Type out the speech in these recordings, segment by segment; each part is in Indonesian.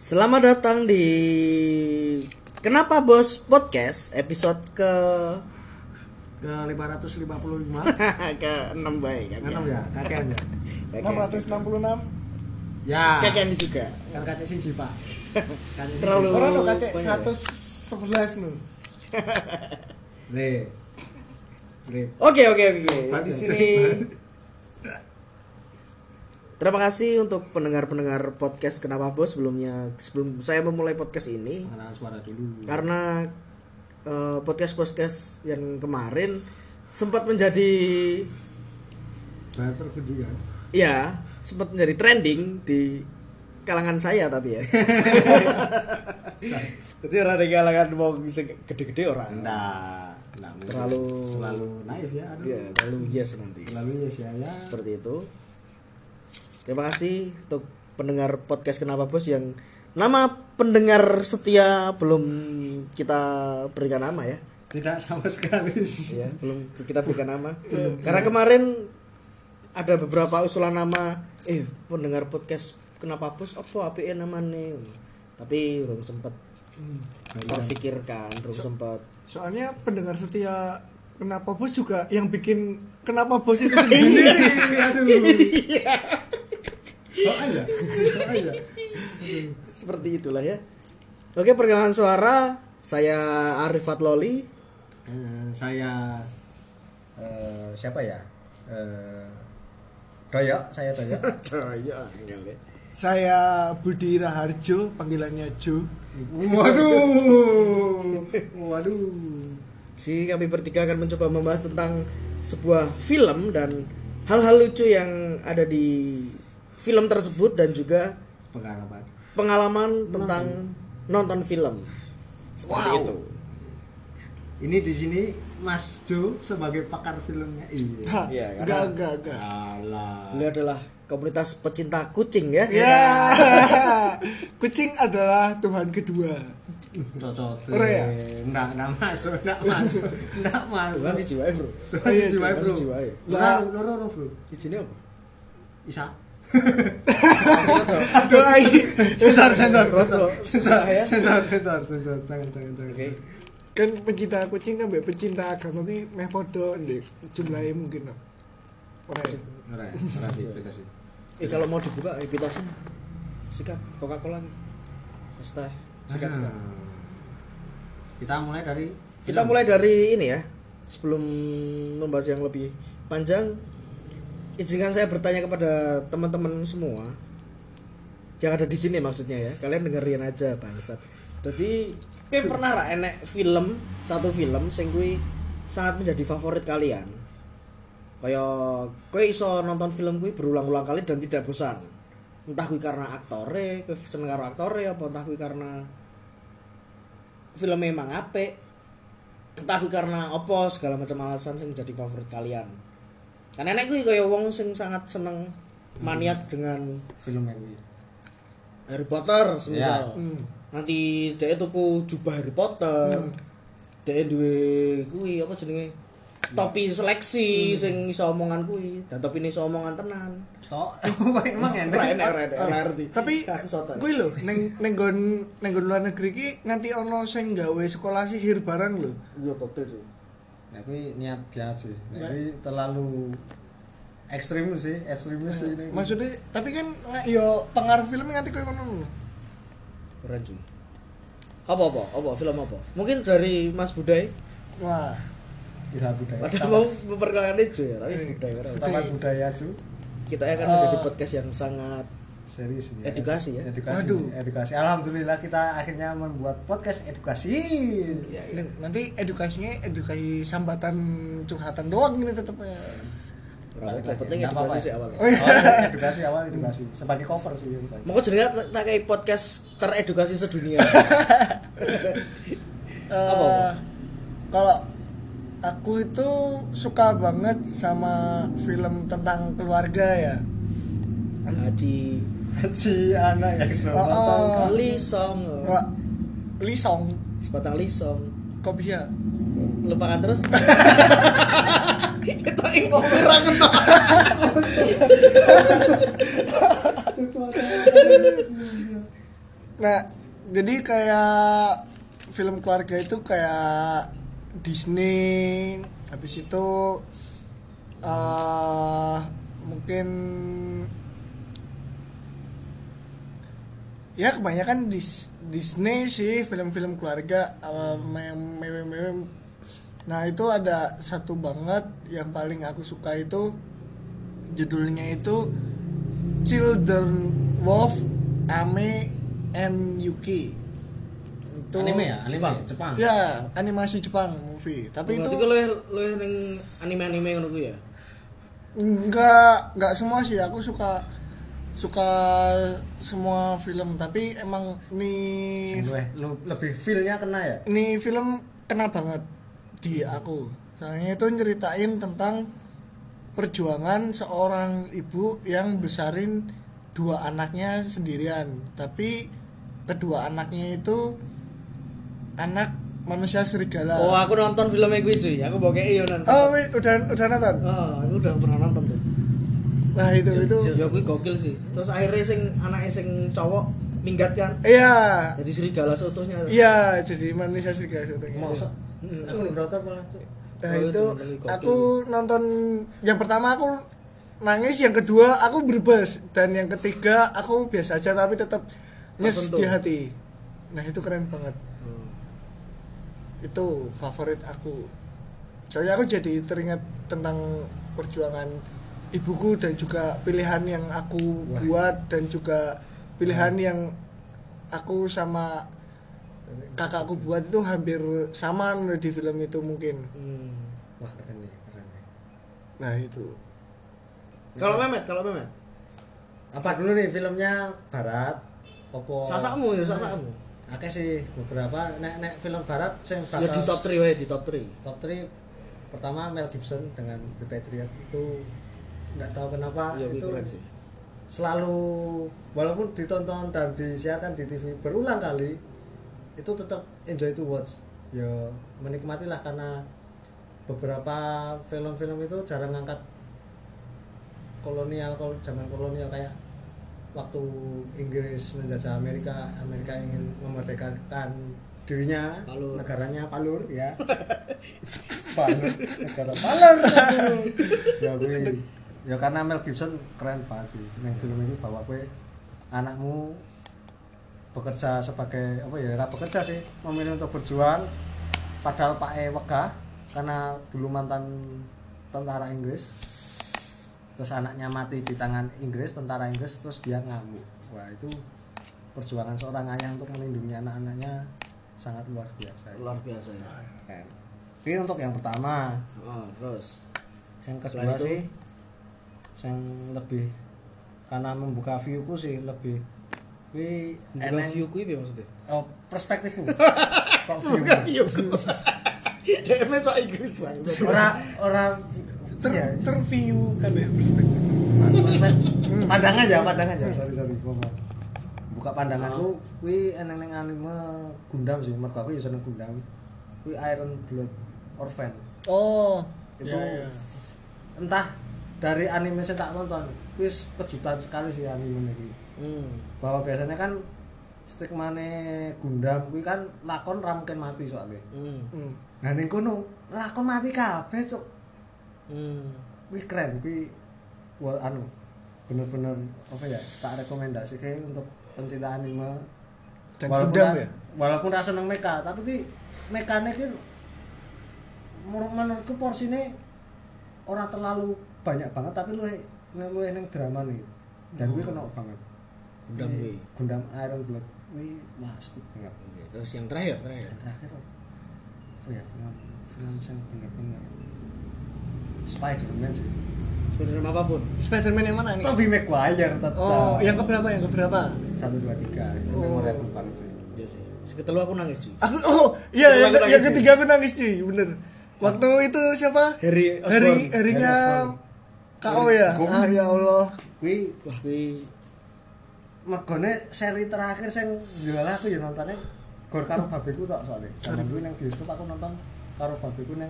Selamat datang di Kenapa Bos Podcast episode ke ke 555 ke 6 baik enam ya kakean ya Kakek. 666 ya. Kakek juga. kan kacek siji pak siji Terlalu- orang lo banyak. 111 nu le le Oke oke oke. Di sini Terima kasih untuk pendengar-pendengar podcast Kenapa Bos sebelumnya sebelum saya memulai podcast ini mana suara dulu karena podcast podcast yang kemarin sempat menjadi bayar terkunci kan ya sempat menjadi trending di kalangan saya tapi ya. Jadi orang di kalangan mau gede-gede orang. enggak mungkin. Terlalu- selalu naif ya aduh Ya, terlalu yes nanti. selalu yes ya ya Seperti itu. Terima kasih untuk pendengar podcast Kenapa Bos yang nama pendengar setia belum kita berikan nama ya. tidak sama sekali. Ya belum kita berikan nama. Karena kemarin ada beberapa usulan nama eh pendengar podcast kenapa bos apa APN namanya tapi belum sempat terpikirkan belum sempat soalnya pendengar setia kenapa bos juga yang bikin kenapa bos itu sendiri. Aduh oh aja oh aja seperti itulah ya. Oke perkenalan suara. Saya Arifat Loli Eh, saya eh, siapa ya? Eh, Doyok saya Doyok. Ya saya Budi Raharjo panggilannya Jo waduh. Waduh. Si kami bertiga akan mencoba membahas tentang sebuah film dan hal-hal lucu yang ada di film tersebut dan juga pengalaman pengalaman tentang nonton film. Seperti Wow. itu. ini di sini Mas Jo sebagai pakar filmnya iya Hah, Iya, enggak enggak enggak Alah. Beliau adalah komunitas pecinta kucing ya. ya kucing adalah Tuhan kedua cocok Ora ya? enggak enggak masuk enggak masuk enggak masuk Bukan si jiwa bro. Tuhan Iya, jiwa Tuhan bro jiwa lah loro loro bro Izinnya apa? Isa aduh ai sensor sensor Roto. Susah ya. sensor sensor sensor jangan jangan jangan Oke. kan pecinta kucing kan mbak pecinta agama ki meh podo ndek jumlahnya mungkin ora ya? ora ya? ora sih beda sih Eh kalau mau dibuka eh pitosnya. Sikat Coca-Cola nih. Teh. Sikat sikat. Ah. kita mulai dari Kita mulai dari ini ya. Sebelum membahas yang lebih panjang, izinkan saya bertanya kepada teman-teman semua yang ada di sini maksudnya ya. Kalian dengerin aja bangsat. Jadi, kayak pernah ra enek film, satu film sing kuwi sangat menjadi favorit kalian. Kayak kowe iso nonton film kuwi berulang-ulang kali dan tidak bosan. Entah kuwi karena aktore, kowe seneng karo aktore apa entah kuwi karena film memang apik entah kuwi karena apa segala macam alasan sing menjadi favorit kalian kan enek kuwi kaya wong sing sangat seneng maniak dengan film ini. Harry Potter semisal. Ya. Hmm. nanti dia tuku jubah Harry Potter. Dia duwe kuwi apa jenenge? Topi seleksi sing iso omongan kuwi. Dan topi iso omongan tenan. Toh emang enak. Ngerti. Tapi kuwi lho neng neng nggon nggon luar negeri ki nganti ono sing gawe sekolah sihir barang lho. Iya koktel sih Nah, ini niat biar sih. Nah, ini terlalu ekstrim sih, ekstremis sih ini. maksudnya tapi kan nggak- yo pengaruh film nganti koyo ngono keren cuy apa apa? Apa? Film apa? Mungkin dari Mas Budai. Wah. Ira budaya. Padahal mau memperkenalkan itu ya, tapi budaya. Taman budaya cu. Kita akan Eh, menjadi podcast yang sangat Serius ini. Edukasi ya? Edukasi. Waduh. Edukasi. Alhamdulillah kita akhirnya membuat podcast edukasi. ya, nanti edukasinya edukasi sambatan curhatan doang ini ya. Ora apa penting edukasi ya. sih awal. Oh, iya. Oh, edukasi awal edukasi. Sebagai cover sih. edukasi. Mau jenenge tak kayak podcast teredukasi sedunia. Eh, Apa-apa? Kalau aku itu suka banget sama film tentang keluarga ya. Haji Si anak yang sebatang Oh. kali song. Wah, Lisong, Sebatang lisong. kok bisa? Lupakan terus. Kita ing ora kena. Nah, jadi kayak film keluarga itu kayak Disney, habis itu eh mungkin ya kebanyakan Dis- Disney sih film-film keluarga eh, mem- mem- mem- Nah, itu ada satu banget yang paling aku suka itu judulnya itu Children Wolf Ame and Yuki. Itu Anime ya, anime Jepang. Jepang. Ya, animasi Jepang movie. Tapi Berarti itu kalau lo yang anime-anime ngono ku ya. enggak enggak semua sih. Aku suka suka semua film, tapi emang ini lu- lebih feel-nya kena ya. ini film kena banget di aku. Soalnya itu nyeritain tentang perjuangan seorang ibu yang besarin dua anaknya sendirian, tapi kedua anaknya itu anak manusia serigala. Oh, aku nonton filmnya gue cuy. Aku bawa kayak iyo nonton. Oh, udah udah nonton? Oh, aku udah pernah nonton tuh. Nah, itu itu. Ya gue gokil sih. Terus akhirnya sing anaknya sing cowok minggat kan. Iya. Jadi serigala seutuhnya. Iya, jadi manusia serigala sebetulnya. Masa Hmm. aku nonton malah tuh. Nah, Oh, itu aku nonton yang pertama aku nangis, yang kedua aku berbes dan yang ketiga aku biasa aja tapi tetap nyes di hati. Nah, itu keren banget. Hmm. Itu favorit aku. Soalnya aku jadi teringat tentang perjuangan ibuku dan juga pilihan yang aku Wah. buat dan juga pilihan yang aku sama kakakku buat itu hampir sama di film itu mungkin. Hmm. Wah, keren nih, keren nih. Nah, itu. Kalau Memet, kalau Memet. Apa dulu nih filmnya barat? Opo? Sasakmu ya, sasakmu. Akeh sih beberapa nek nek film barat sing Ya di top 3 wae, di top 3. top 3 pertama Mel Gibson dengan The Patriot itu nggak tahu kenapa Iya, itu sih. selalu walaupun ditonton dan disiarkan di TV berulang kali itu tetap enjoy to watch ya menikmatilah karena beberapa film-film itu jarang ngangkat kolonial kol zaman kolonial kayak waktu Inggris menjajah Amerika Amerika ingin memerdekakan dirinya Palur. negaranya Palur ya Palur negara Palur ya gue ya karena Mel Gibson keren banget sih yang film ini bawa gue anakmu bekerja sebagai apa ya ra bekerja sih memilih untuk berjuang padahal Pak E wegah karena dulu mantan tentara Inggris terus anaknya mati di tangan Inggris tentara Inggris terus dia ngamuk wah itu perjuangan seorang ayah untuk melindungi anak-anaknya sangat luar biasa Luar biasa ya. Keren. Ini untuk yang pertama Oh, terus. yang kedua Selain itu? sih yang lebih karena membuka viewku sih lebih Wih, Bukan eneng- view kuwi piye maksudnya? oh, perspektifku. Kok view View. Dia sok Inggris bang. ora ora Ter ya, terview kan ya. perspek- pandangan aja pandangan aja. Sorry sorry gua mau buka pandanganku kuwi eneng neng anime Gundam sih mergo aku ya seneng Gundam. Kuwi Iron Blood Orphan. Oh, itu ya, ya. entah dari anime saya tak nonton wis kejutan sekali sih anime ini Hmm. bahwa biasanya kan stigmane Gundam kuwi kan lakon ra mungkin mati soalnya Hmm. Hmm. nah ning kono lakon mati kabeh cuk Hmm. wih keren kuwi wah anu bener-bener apa ya tak rekomendasi kayak untuk pencinta anime Dan walaupun Gundam ya? walaupun rasa seneng mecha tapi ki menur- menurutku porsinya orang terlalu banyak banget tapi lu lu yang drama nih dan gue kena banget Gundam kuwi. Gundam Iron Blood wih masuk banget Terus yang terakhir, terakhir. yang terakhir apa ya film film yang bener-bener Spider-Man sih Spiderman apa pun. Spiderman yang mana nih? Tobey Maguire tetap Oh, yang keberapa? Yang keberapa? satu dua tiga itu Oh. memorable banget sih Iya sih. Seketelu aku nangis cuy. Aku oh iya yang, yang ketiga aku nangis cuy, bener. Waktu itu siapa? Harry Osborn. harinya Harry KO ya. Gum. Ah ya Allah. Wih, Wah, kuwi mergone seri terakhir sing jual aku ya nontonnya gor karo babeku tok soalnya. Zaman dulu nang bioskop aku nonton karo babeku nang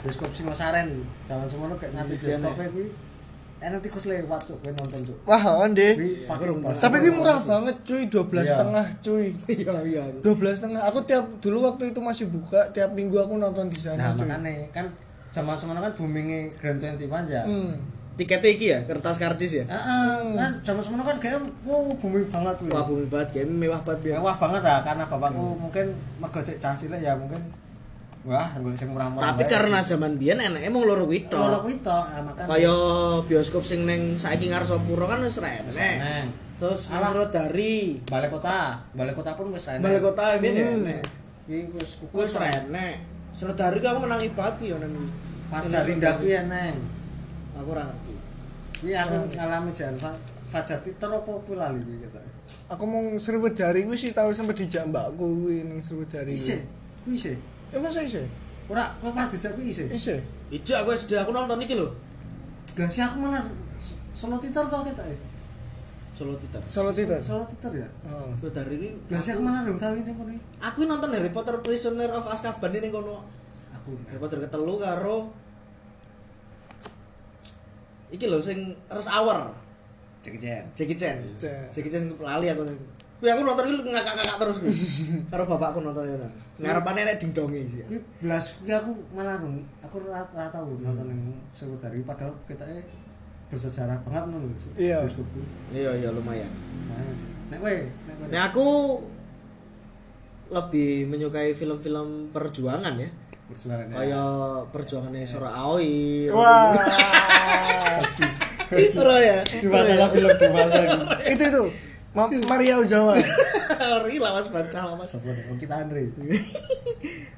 bioskop Singosaren. Zaman semono kayak nganti Wijen, bioskopnya kuwi enak tikus lewat cuk nonton cuk Wah, onde. Kuwi fucking pas. Tapi ini murah banget cuy, 12 Iya. setengah cuy. iya iya 12 setengah. Aku tiap dulu waktu itu masih buka, tiap minggu aku nonton di sana nah cuy. makanya kan zaman semono kan boomingnya Grand 21 ya Hmm. tiketnya iki ya kertas karcis ya Heeh, kan zaman semono kan kayak wow booming banget tuh. wah bumi banget game mewah banget ya mewah banget lah karena bapakku mungkin mergo cek ya mungkin wah golek sing murah-murah. tapi karena zaman biyen enake emang loro kuwi tok. loro kuwi tok, ah, makanya kaya bioskop sing neng saiki Ngarsopuro kan wis Neng. terus nang. Srodari balai kota, balai kota pun wis balai kota biyen ya Hmm. enek Iki wis kuwi wis Srodari ku aku menangi banget ki yo nang kuwi. Fajar Indah kuwi eneng. aku ora ngerti Iki aku ngalami jalan Fa- Fajar Twitter apa kuwi lali kuwi kita. Aku mau Sriwedari kuwi sih tahu sampai dijak mbakku kuwi ning Sriwedari. Ise, kuwi ise. Eh masa ise? Ora kok pas dijak kuwi ise. Ise. Ijak aku SD aku nonton iki lho Lah si aku malah Solo Twitter tau kita ya? Solo Twitter Solo Twitter. Solo Twitter ya? Oh. Srodari iki Lah aku malah belum tahu ini kono. aku nonton Harry Potter Prisoner of Azkaban ini kono Aku Harry Potter ketelu karo iki lho sing Rush Hour cek jen. Jackie Chan Chan. Jackie Chan lali aku Kuwi aku nonton iki ngakak-ngakak terus kuwi. Karo bapakku nonton yo. Ngarepane nek dingdonge sih. Kuwi belas kuwi aku malah belum aku ora tahu nonton yang Solo dari padahal kita bersejarah banget lho. Iya. Iya iya lumayan. Nah, sih. Nek kowe, nek kowe. Aku lebih menyukai film-film perjuangan ya. perjuangan ya. Kayak perjuangannya Sora Aoi. Wah. Ora ya. di masalah film di masalah. itu itu. Ma Maria Ozawa. Ri lawas baca lawas. Kita Andre.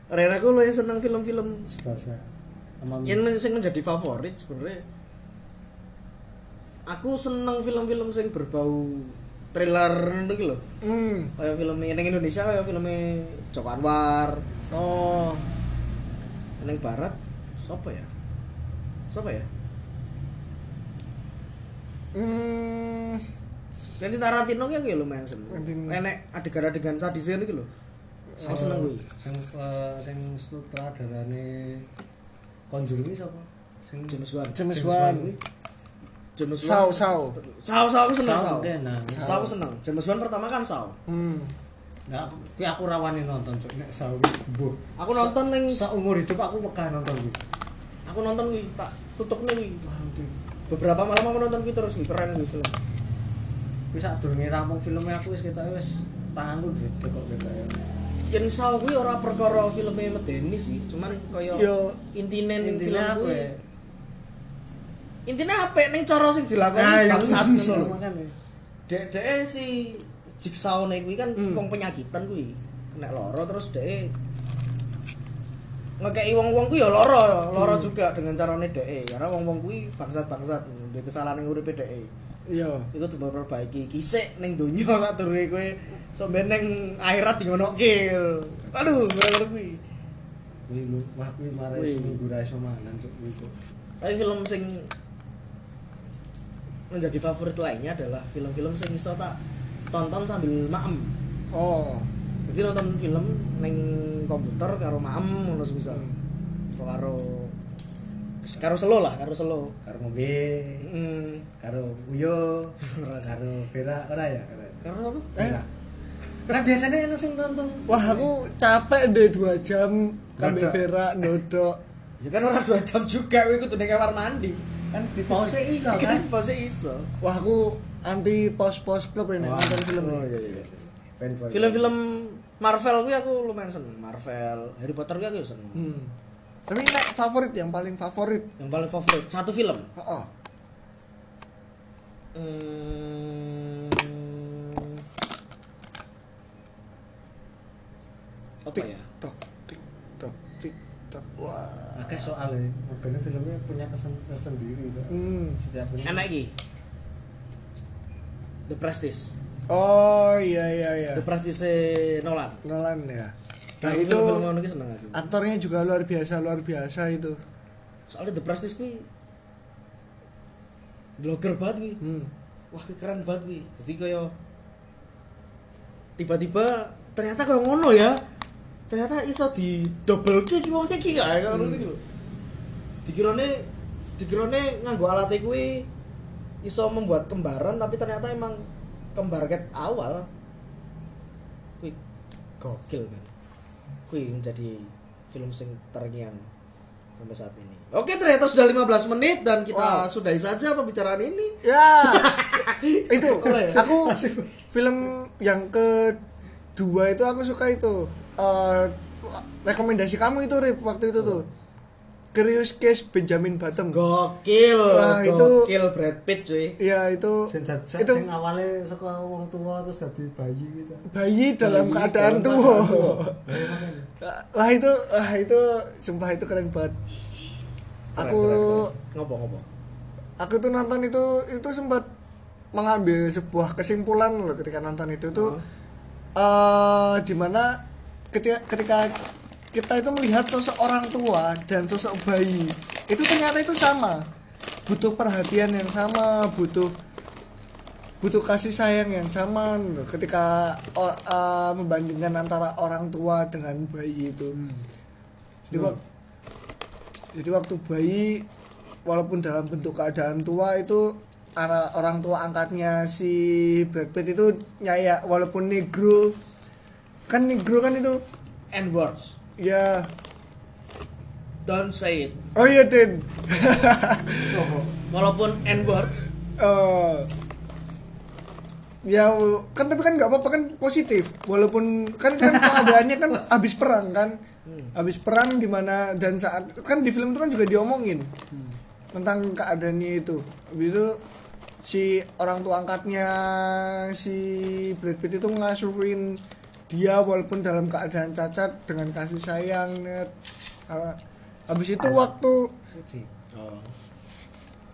Ren aku luwih seneng film-film Sebasa. Yang men- menjadi favorit sebenarnya. Aku seneng film-film sing berbau thriller iki lho. Hmm. Kayak film ning Indonesia kayak filmnya Joko Anwar, Oh. ning barat siapa ya? Siapa ya? Hmm. Quentin Tarantino ya lumayan seneng. Quentin- Enek adegan-adegan sadis ngono iki lho. Aku seneng kuwi. Sing eh, sing sutradarane Conjuring sapa? Sing James Wan. James Wan. Kuwi. James Wan. Sao Sao. Sao, Sao aku seneng Sao Sao. nah. Sao aku seneng. James Wan pertama kan Sao. Hmm. Nah, aku, kuwi aku rawani nonton cuk nek sawi mbuh. Aku nonton ning Seumur hidup aku megah nonton kuwi. aku nonton kuwi tak tutukne kuwi. Beberapa malam aku nonton kuwi terus kuwi keren kuwi film. Kuwi sak durunge rampung filmnya aku wis ketok wis tanganku gede kok ketok ya. Yen Sao kuwi ora perkara filmnya medeni sih, cuman kaya intine ning film Intinya apa ya? Cara sing dilakoni Nah, yang bangsat ngono lho. makane. Dek dek si Jigsaw nih kuwi kan Hmm. wong penyakitan kuwi. Kena loro terus dek ngekei wong-wong kuwi ya loro, loro juga dengan carane dek. Karena wong-wong kuwi bangsat-bangsat, ndek kesalahan ning uripe dek. Iya. Iku tuh perbaiki kisik ning donya sadurunge kowe sampe ning akhirat dingonokke. Aduh, ngono kuwi. Kuwi lho, wah kuwi Kuwi. seminggu ra iso mangan cuk kuwi cuk. Tapi film sing menjadi favorit lainnya adalah film-film sing iso tak tonton sambil maem. Oh. Jadi nonton film neng komputer karo maem ngono semisal. Hmm. Karo karo selo lah, karo selo. Karo ngombe, Hmm. karo Uyo, karo Vera ora ya? Karo apa? Vera. Kan biasanya enak sing nonton. Wah, aku capek deh dua jam kambil Dodok. berak, dodok. Ya kan ora dua jam juga kowe kudu ning kamar mandi. Kan di pause iso Kan pause iso. Wah, aku anti pos-pos klub ini Wah. nonton film. Oh iya iya. Film-film Marvel kuwi aku lumayan seneng. Marvel, Harry Potter kuwi aku seneng. Hmm. Tapi nek favorit yang paling favorit. Yang paling favorit satu film. Oh, oh. Hmm. Apa ya? Tok, tik, tok, tik, tok. Wah. Akeh soalnya, makanya filmnya punya kesan tersendiri. Cuk. Hmm. Setiap film. Enak iki. The Prestige. Oh iya iya iya. The Prestige Nolan. Nolan ya. Nah Aku itu film-film ngono iki seneng aku. aktornya juga luar biasa luar biasa itu. Soalnya The Prestige kuwi blogger banget kuwi. Hmm. Wah, kuwi keren banget kuwi. Jadi kaya tiba-tiba ternyata kaya ngono ya. Ternyata iso di double kick wong iki gak kaya ngono iki lho. Dikirane dikirane nganggo alat kuwi iso membuat kembaran tapi ternyata emang kembar ket awal. Kuwi gokil kan kuwi jadi film sing terngiang sampai saat ini. Oke ternyata sudah 15 menit dan kita Wow. sudahi saja pembicaraan ini. Ya, itu Oh, ya. aku film yang kedua itu aku suka itu. Eh, rekomendasi kamu itu Rip waktu itu tuh Curious Case Benjamin Button. gokil Wah, itu- gokil Brad Pitt cuy Ya itu Sing itu sing awalnya saka wong tua terus dadi bayi gitu. bayi dalam Bayi keadaan dalam tua. Wah itu, wah itu, sumpah itu keren banget. Aku, keren, keren. ngopo ngopo aku tuh nonton itu, itu sempat mengambil sebuah kesimpulan loh ketika nonton itu tuh, eh di mana ketika ketika kita itu melihat sosok orang tua dan sosok bayi itu ternyata itu sama. Butuh perhatian yang sama butuh butuh kasih sayang yang sama. Ketika eh, membandingkan antara orang tua dengan bayi itu. Jadi, wak- jadi waktu bayi walaupun dalam bentuk keadaan tua itu ara- orang tua angkatnya si Brad Pitt itu nyaya walaupun negro. Kan negro kan itu and words ya. Don't say it. Oh iya Din walaupun n words. Eh, ya kan tapi kan nggak apa-apa kan positif. Walaupun kan kan keadaannya kan habis perang kan? Habis perang di mana dan saat kan di film itu kan juga diomongin tentang keadaannya itu. Habis itu si orang tua angkatnya si Brad Pitt itu ngasuhin dia walaupun dalam keadaan cacat dengan kasih sayang net. Ah, habis itu waktu oh.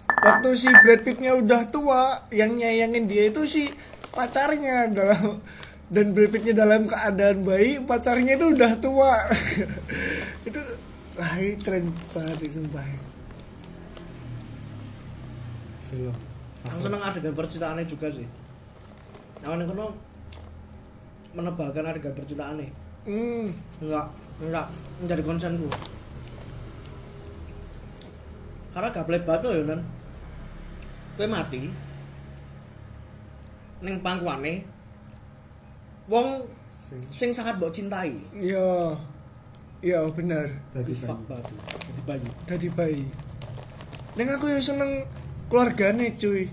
waktu si Brad Pittnya udah tua yang nyayangin dia itu si pacarnya dalam dan Brad Pittnya dalam keadaan bayi pacarnya itu udah tua itu ini keren banget itu sumpah Film. aku seneng adegan percintaannya juga sih nah ini kono menebalkan adegan percintaannya hmm. Enggak enggak menjadi konsenku karena gak boleh batu ya kan kowe mati ning pangkuane wong Sing. sing sangat mbok cintai. Ya ya benar dadi fuck bayi. batu jadi bayi. Tadi bayi. Neng aku ya seneng keluargane cuy.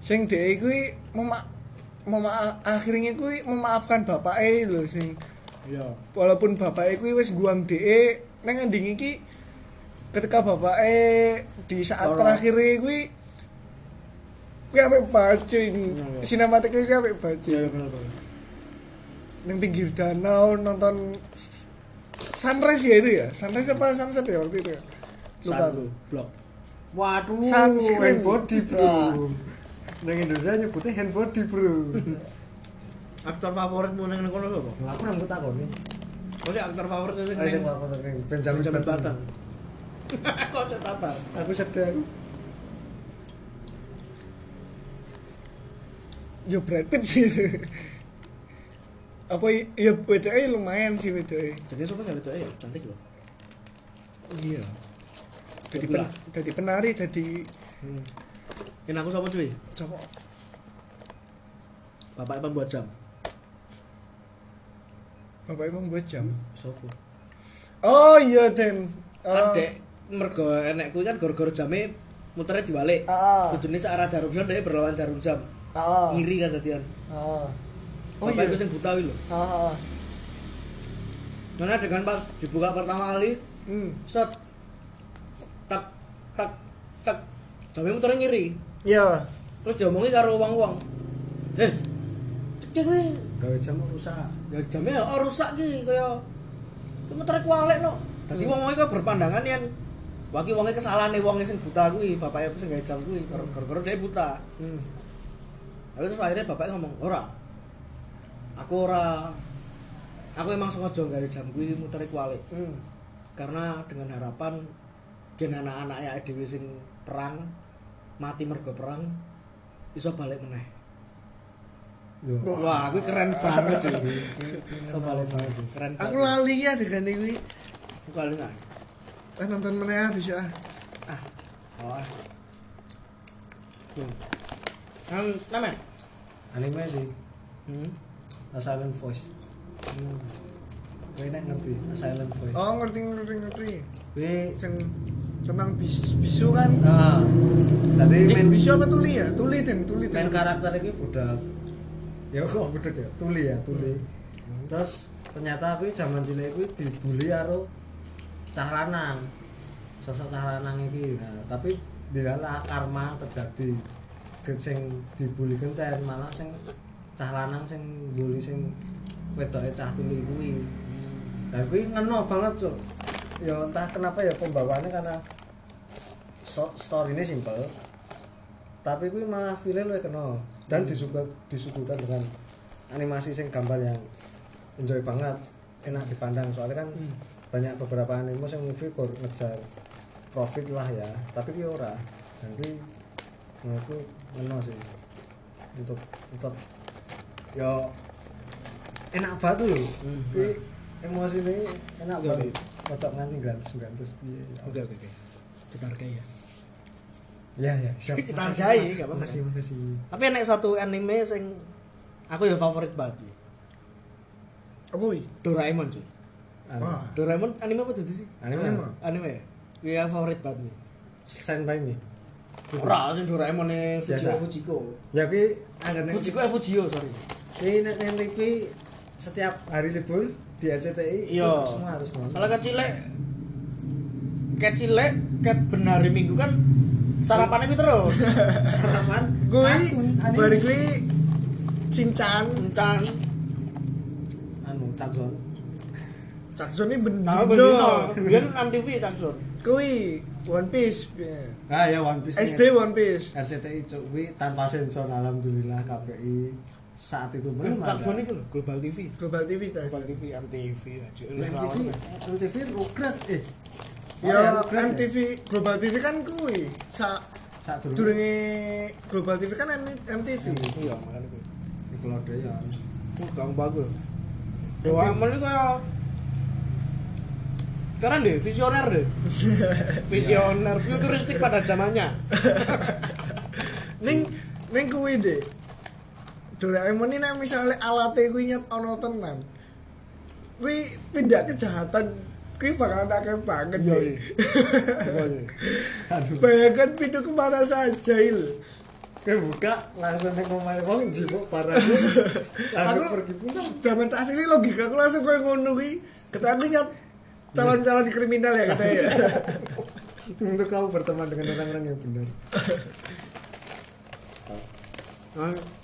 Sing dhek kuwi mema mema akhirnya kuwi memaafkan bapake lho sing iya walaupun bapak kuwi wis guang DE nang ending iki ketika bapak di saat Loro. terakhir kuwi kuwi apik banget cuy Iya, sinematik iya bener bener nang pinggir danau nonton sunrise ya itu ya sunrise apa sunset ya waktu itu ya lupa aku blok Waduh, Sunscreen. body Wah. bro. Nang Indonesia nyebutnya hand body bro. aktor favoritmu nang kono sapa Lah, Aku rambut aku nih. oh sih aktor favorit sing nang apa tadi? Benjamin Button. Button kok cetabang aku sedang ya Brad Pitt sih apa ya bedanya lumayan sih bedanya jadi siapa nggak itu ya cantik loh iya jadi pen, jadi penari jadi hmm. Ini aku siapa cuy? Coba bapak pembuat jam. Bapak emang buat jam? Siapa oh iya den. Kan Oh. dek mergo enek kuwi kan gara-gara jame muternya diwalik. Ah. kudune sak arah jarum jam dia berlawan jarum jam. Ah ngiri kan dadian. Ah oh bapak iya. itu sing buta lho. Ah ah. karena dengan pas dibuka pertama kali. Hmm. Set. Tak tak tak. Jame muternya ngiri iya terus diomongi karo wong-wong eh cek kuwi Gawe jam rusak. ya jamnya oh rusak ki kaya ki muternya kualik no dadi wong-wong iku berpandangan yen Waki wonge kesalahan nih wonge sing buta kuwi, bapaknya sing gawe jam kuwi, gara-gara dia buta. hmm Lalu terus akhirnya bapaknya ngomong, ora. Aku ora. Aku emang sengaja gawe jam kuwi muteri kualik. hmm Karena dengan harapan gen anak-anaknya dhewe sing perang mati mergo perang iso balik meneh. Wah, aku keren banget cuy. Iso balik meneh. Keren banget. aku lali ya dengan ini Aku kali nggak. eh nonton mana ya bisa Ah. Oh. ah. Hmm. Kan namen. Anime sih, Hmm. A Silent Voice. Kowe nek ngerti A Silent Voice. oh ngerti ngerti ngerti Kowe sing tentang bis, bisu kan? Ah. Tadi eh, main bisu apa tuli ya? Tuli den tuli main karakter ini budak ya kok budak ya? Tuli ya tuli. Terus ternyata aku zaman cilik aku dibully karo cah lanang. Sosok cah lanang iki. Nah tapi dilalah karma terjadi. Sing dibully kenten malah sing cah lanang sing bully sing wedoke cah tuli kuwi. Dan kuwi ngeno banget cuk ya entah kenapa ya pembawaannya karena so, story ini simple. Tapi kuwi malah feel luwih kena. Dan disuka disuguhkan dengan animasi sing gambar yang enjoy banget enak dipandang. Soalnya kan Hmm. banyak beberapa anime yang movie kur ngejar profit lah ya. Tapi kuwi ora. Dan kuwi menurutku ngeno sih. Untuk untuk yo enak banget lho. Hmm. emosi ini enak Oke, banget oke. kotak nganti gratis gratis piye ya. Oke oke oke. Kita hargai ya. ya ya siap Kita hargai, gak apa-apa. makasih makasih Tapi enek satu anime sing aku ya favorit banget. ya. apa Doraemon cuy. Wah. Doraemon anime apa tuh sih? anime Anime. Anime ya? Iya favorit banget nih. stand by me Ora sing Doraemon e Fujiko. Fujiko. ya anggere Fujiko eh Fujio sorry. kuwi nek nek setiap hari libur di RCTI Iya. itu semua harus nonton Kalau kecilek ket benari minggu kan gitu terus. sarapan. Gue bari gue cincan Tentang anu Cakson Cakson ini bendino begitu. Biar MTV kan sur. kui One Piece ya. ah ya One Piece SD One Piece. RCTI kuwi tanpa sensor alhamdulillah KPI saat itu belum ada itu loh, Global TV. Global TV Cak. Global TV, MTV aja. MTV MTV Rugrat eh ya Rugrat MTV Global TV kan kui sa dulu durunge Global TV kan MTV Iya, makanya gue. Nickelodeon Oh, gang bagus. Doraemon itu kayak keren deh, visioner deh. Visioner, futuristik pada zamannya. ning ning kuwi deh Doraemon ini nek misalnya alatnya kuwi nyet ono tenan kuwi tindak kejahatan kuwi bakal akeh banget Iya, iya. Iya, iya. bayangkan pintu ke mana saja il. Kayak buka langsung neng ngomong wong jibuk parah Aku- pergi pulang. zaman tak ini logika aku langsung kayak ngono kuwi. Kata aku nyet calon-calon kriminal ya katanya ya. Untuk kamu berteman dengan orang-orang yang benar. Nah,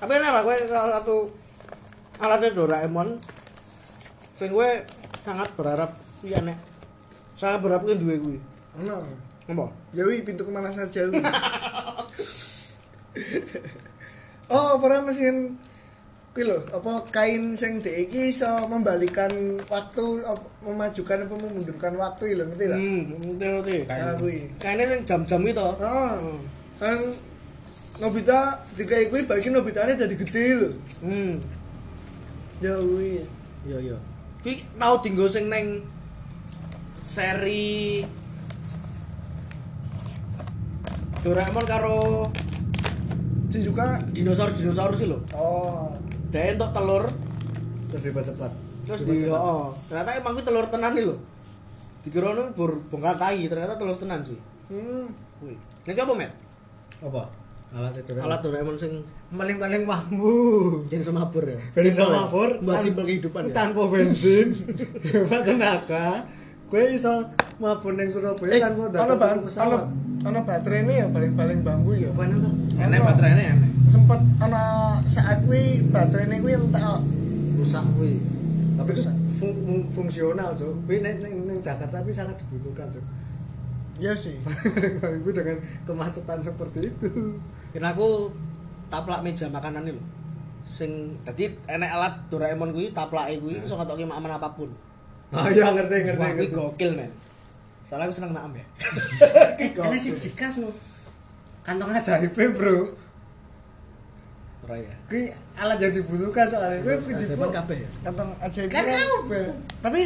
Tapi enak lah, gue salah satu alatnya Doraemon. Sing gue sangat berharap iya nek. Sangat berharap gue duwe gue. ono Apa? ya wi pintu ke mana saja kuwi. oh pernah mesin kuwi lho apa kain sing dhek iki iso membalikan waktu apa, memajukan apa memundurkan waktu lho ngerti lah Hmm, ngerti ngerti. Nah, kuwi Kayaknya sing jam-jam itu. oh kan Nobita dikai kuwi bagi Nobitane dadi gede lho Hmm. ya kuwi Iya iya. Kuwi tau dinggo sing neng seri Doraemon karo Shizuka dinosaurus-dinosaurus sih lho. oh Dia entuk telur terus cepat-cepat terus di oh, ternyata emang kuwi telur tenan nih lho. Dikira bur bongkar tai, ternyata telur tenan sih. hmm. Kuwi. Nek apa, Met? apa alat itu Alat Doraemon sing paling-paling mampu jen semabur ya. Dari Simpel ya? semabur buat simpel kehidupan ya. tanpa bensin hebat tenaga gue iso mabur neng Surabaya eh tanpa tuku ono pesawat baterai ini ya paling-paling bambu ya bukan itu Enek baterainya enek. sempet ana saat kuwi baterainya kuwi entek rusak gue tapi itu Rusak. fung- fung- fungsional cok gue neng Jakarta tapi sangat dibutuhkan cok Iya sih. gue dengan kemacetan seperti itu Kan aku taplak meja makanan nih lho. Sing tadi enek alat Doraemon kuwi taplake kuwi iso ngetoki makan apa pun. oh iya ngerti ngerti Wah, ngerti gokil, men. Soalnya aku seneng makan ya. ini sih jikas no kantong ajaib bro Ora ya. gue alat yang dibutuhkan soalnya gue gue Ajaban jebuk kabeh ya. Kantong ajaib kan kan. kabeh Tapi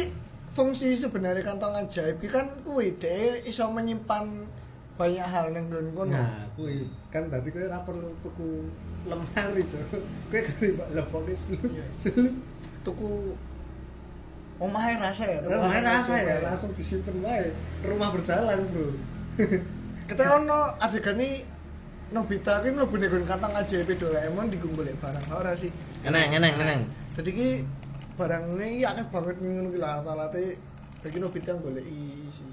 fungsi sebenarnya kantong ajaib ki kan kuwi deh iso menyimpan banyak hal yang gue kono Nah, kuwi kan dadi kowe ora perlu tuku lemari, Cuk. Kowe gari Pak lepoke selu. Selu. tuku omahe rasa ya tuku Rumah rasa ya, Omahe. langsung disimpen wae. Rumah berjalan, Bro. Ketika ono adegan ini Nobita ki mlebu ning kantong ajaib Doraemon digolek barang ora sih. Eneng, eneng, eneng. Jadi ki barang ini akeh banget ngono ki lah alat-alate bagi Nobita goleki sih.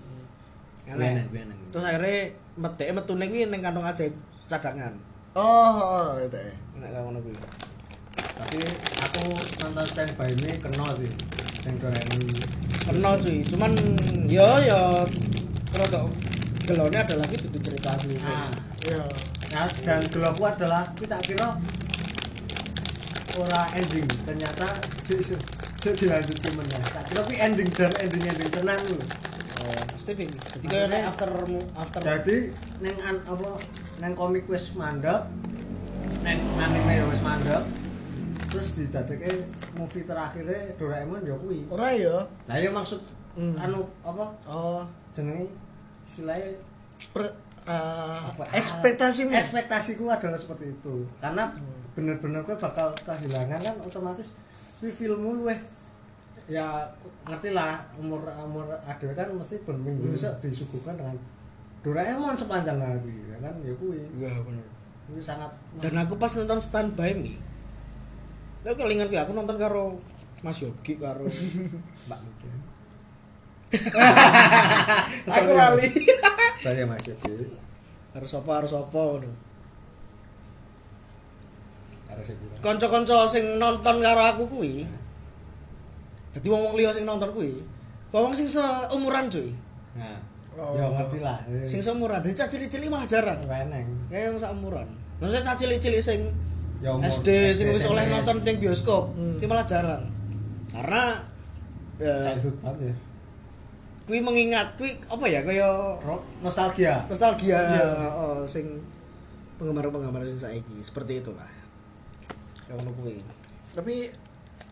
Eneng, eneng. Terus akhirnya mete metune kuwi ning kantong ajaib cadangan. Oh, oh itu ya. Nek ngono kuwi. Tapi aku nonton Stand By Me kena sih. Sing Doraemon. Kena cuy, cuman yo yo rada gelone adalah dudu cerita asli. Nah, Iya. Nah, dan gelokku adalah kita kira ora ending. Ternyata cek cek dilanjutkan meneh. Tak kira kuwi ending dan ending ending tenan lho. Oh, kayak nek after after jadi neng an, apa neng komik wis mandek neng anime wis mandek terus didadeke movie terakhirnya Doraemon ya kuwi. Ora ya. lah ya maksud Hmm. anu apa? Oh, jenenge istilahnya per, eh, apa? ekspektasimu. ekspektasiku adalah seperti itu. Karena bener-bener gue bakal kehilangan kan otomatis di filmmu luweh ya ngerti lah umur umur ada kan mesti berminggu Hmm. bisa disuguhkan dengan Doraemon sepanjang hari ya kan ya kuwi Iya bener. ini sangat Dan aku pas nonton Stand By Me. Lah kelingan kuwi aku nonton karo Mas Yogi karo Mbak Miki. aku lali. saya Mas Yogi harus apa harus apa ngono. harus saya bilang Kanca-kanca sing nonton karo aku kuwi. Dadi wong liya sing nonton kuwi, wong sing seumuran cuy. nah Oh. ya ngerti lah Sing seumuran, dan cah cilik-cilik malah jarang. eneng Kayak yang seumuran. Maksudnya cah cilik-cilik sing ya umur SD sing wis oleh nonton ning bioskop, Hmm. iki malah jarang. Karena ya, childhood banget ya kuwi mengingat kuwi apa ya kaya nostalgia nostalgia Iya. oh, sing penggemar-penggemar sing saiki seperti itulah. Kayak ngono kuwi. Tapi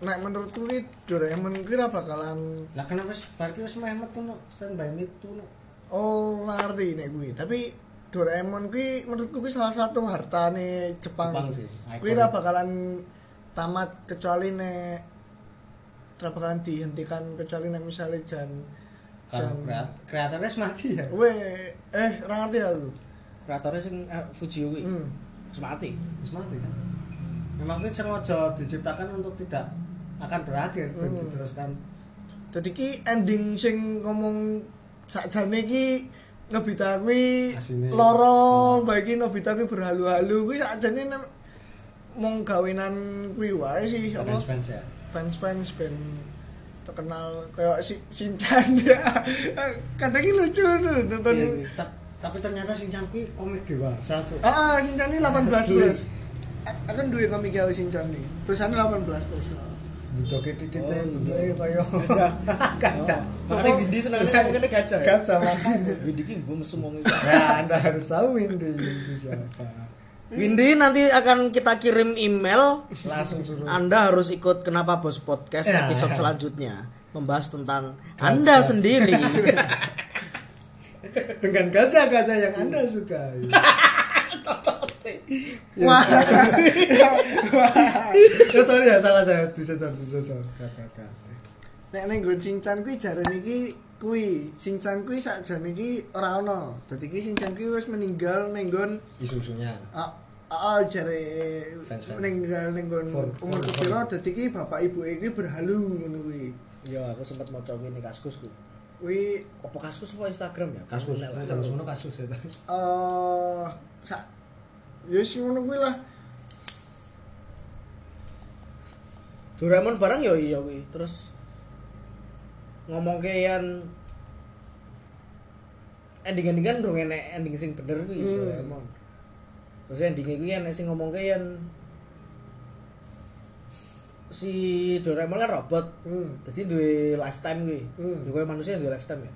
nek menurutku ki Doraemon ki ora bakalan lah kenapa wis bar ki wis meh metu no stand by me tuh no oh ngerti nek kuwi. Tapi Doraemon ki menurutku ki salah satu hartane Jepang. Jepang sih, Kuwi ora bakalan tamat kecuali nek ora bakalan dihentikan kecuali nek misalnya jan kan kreat kreatornya wis mati ya Weh, eh ora ngerti aku. Kreatornya sing eh, Fujio kuwi. Hmm. Wis mati. wis mati kan memang kan sengaja diciptakan untuk tidak akan berakhir Hmm. diteruskan Jadi ki ending sing ngomong sakjane ki Nobita kuwi loro bagi Nobita kuwi berhalu-halu kuwi sakjane mong gawenan kuwi wae sih apa fans fans ya fans-fans ben terkenal kayak si Shinchan ya. Kadang lucu tuh nonton. Iya, iya. Ta- tapi ternyata Shinchan kuwi komik dewasa tuh Ah, Shinchan ini 18 Asli. plus. Akan duwe komik ya Shinchan nih. Tulisannya 18 plus. didoke titik Oh, bentuknya kaya Gajah. gajah. Oh, makanya Windy senengnya ngomongnya gajah ya? gajah makanya Windy ki mbok mesum wong iki. ya anda harus tahu ini itu siapa? Windy nanti akan kita kirim email. Langsung suruh. Anda harus ikut Kenapa Bos Podcast Ya. episode selanjutnya. Membahas tentang Anda sendiri. dengan gajah-gajah yang anda sukai Wah. ya sorry ya salah saya disensor disensor kakak kakak Nek ning nggon Shinchan kuwi jarene iki kuwi Shinchan kuwi sakjane iki ora ono. Dadi iki Shinchan kuwi wis meninggal ning nggon isu-isunya ah ah jare meninggal ning nggon umur kepiro dadi iki bapak ibu iki berhalu ngono kuwi. Iya, aku sempat mau coba ini kaskusku. Kuwi Apa kaskus apa Instagram ya? kasus Kenal. nah, jangan semua kasus ya eh sak ya sing ngono kuwi lah. Doraemon barang ya iya kuwi. Terus ngomong keyan ending-ending kan dong enek ending sing bener kuwi Hmm. Doraemon. Terus endingnya kuwi enek sing ngomong keyan si Doraemon kan robot. Hmm. Jadi duwe lifetime kuwi. Hmm. Ya manusia duwe lifetime ya.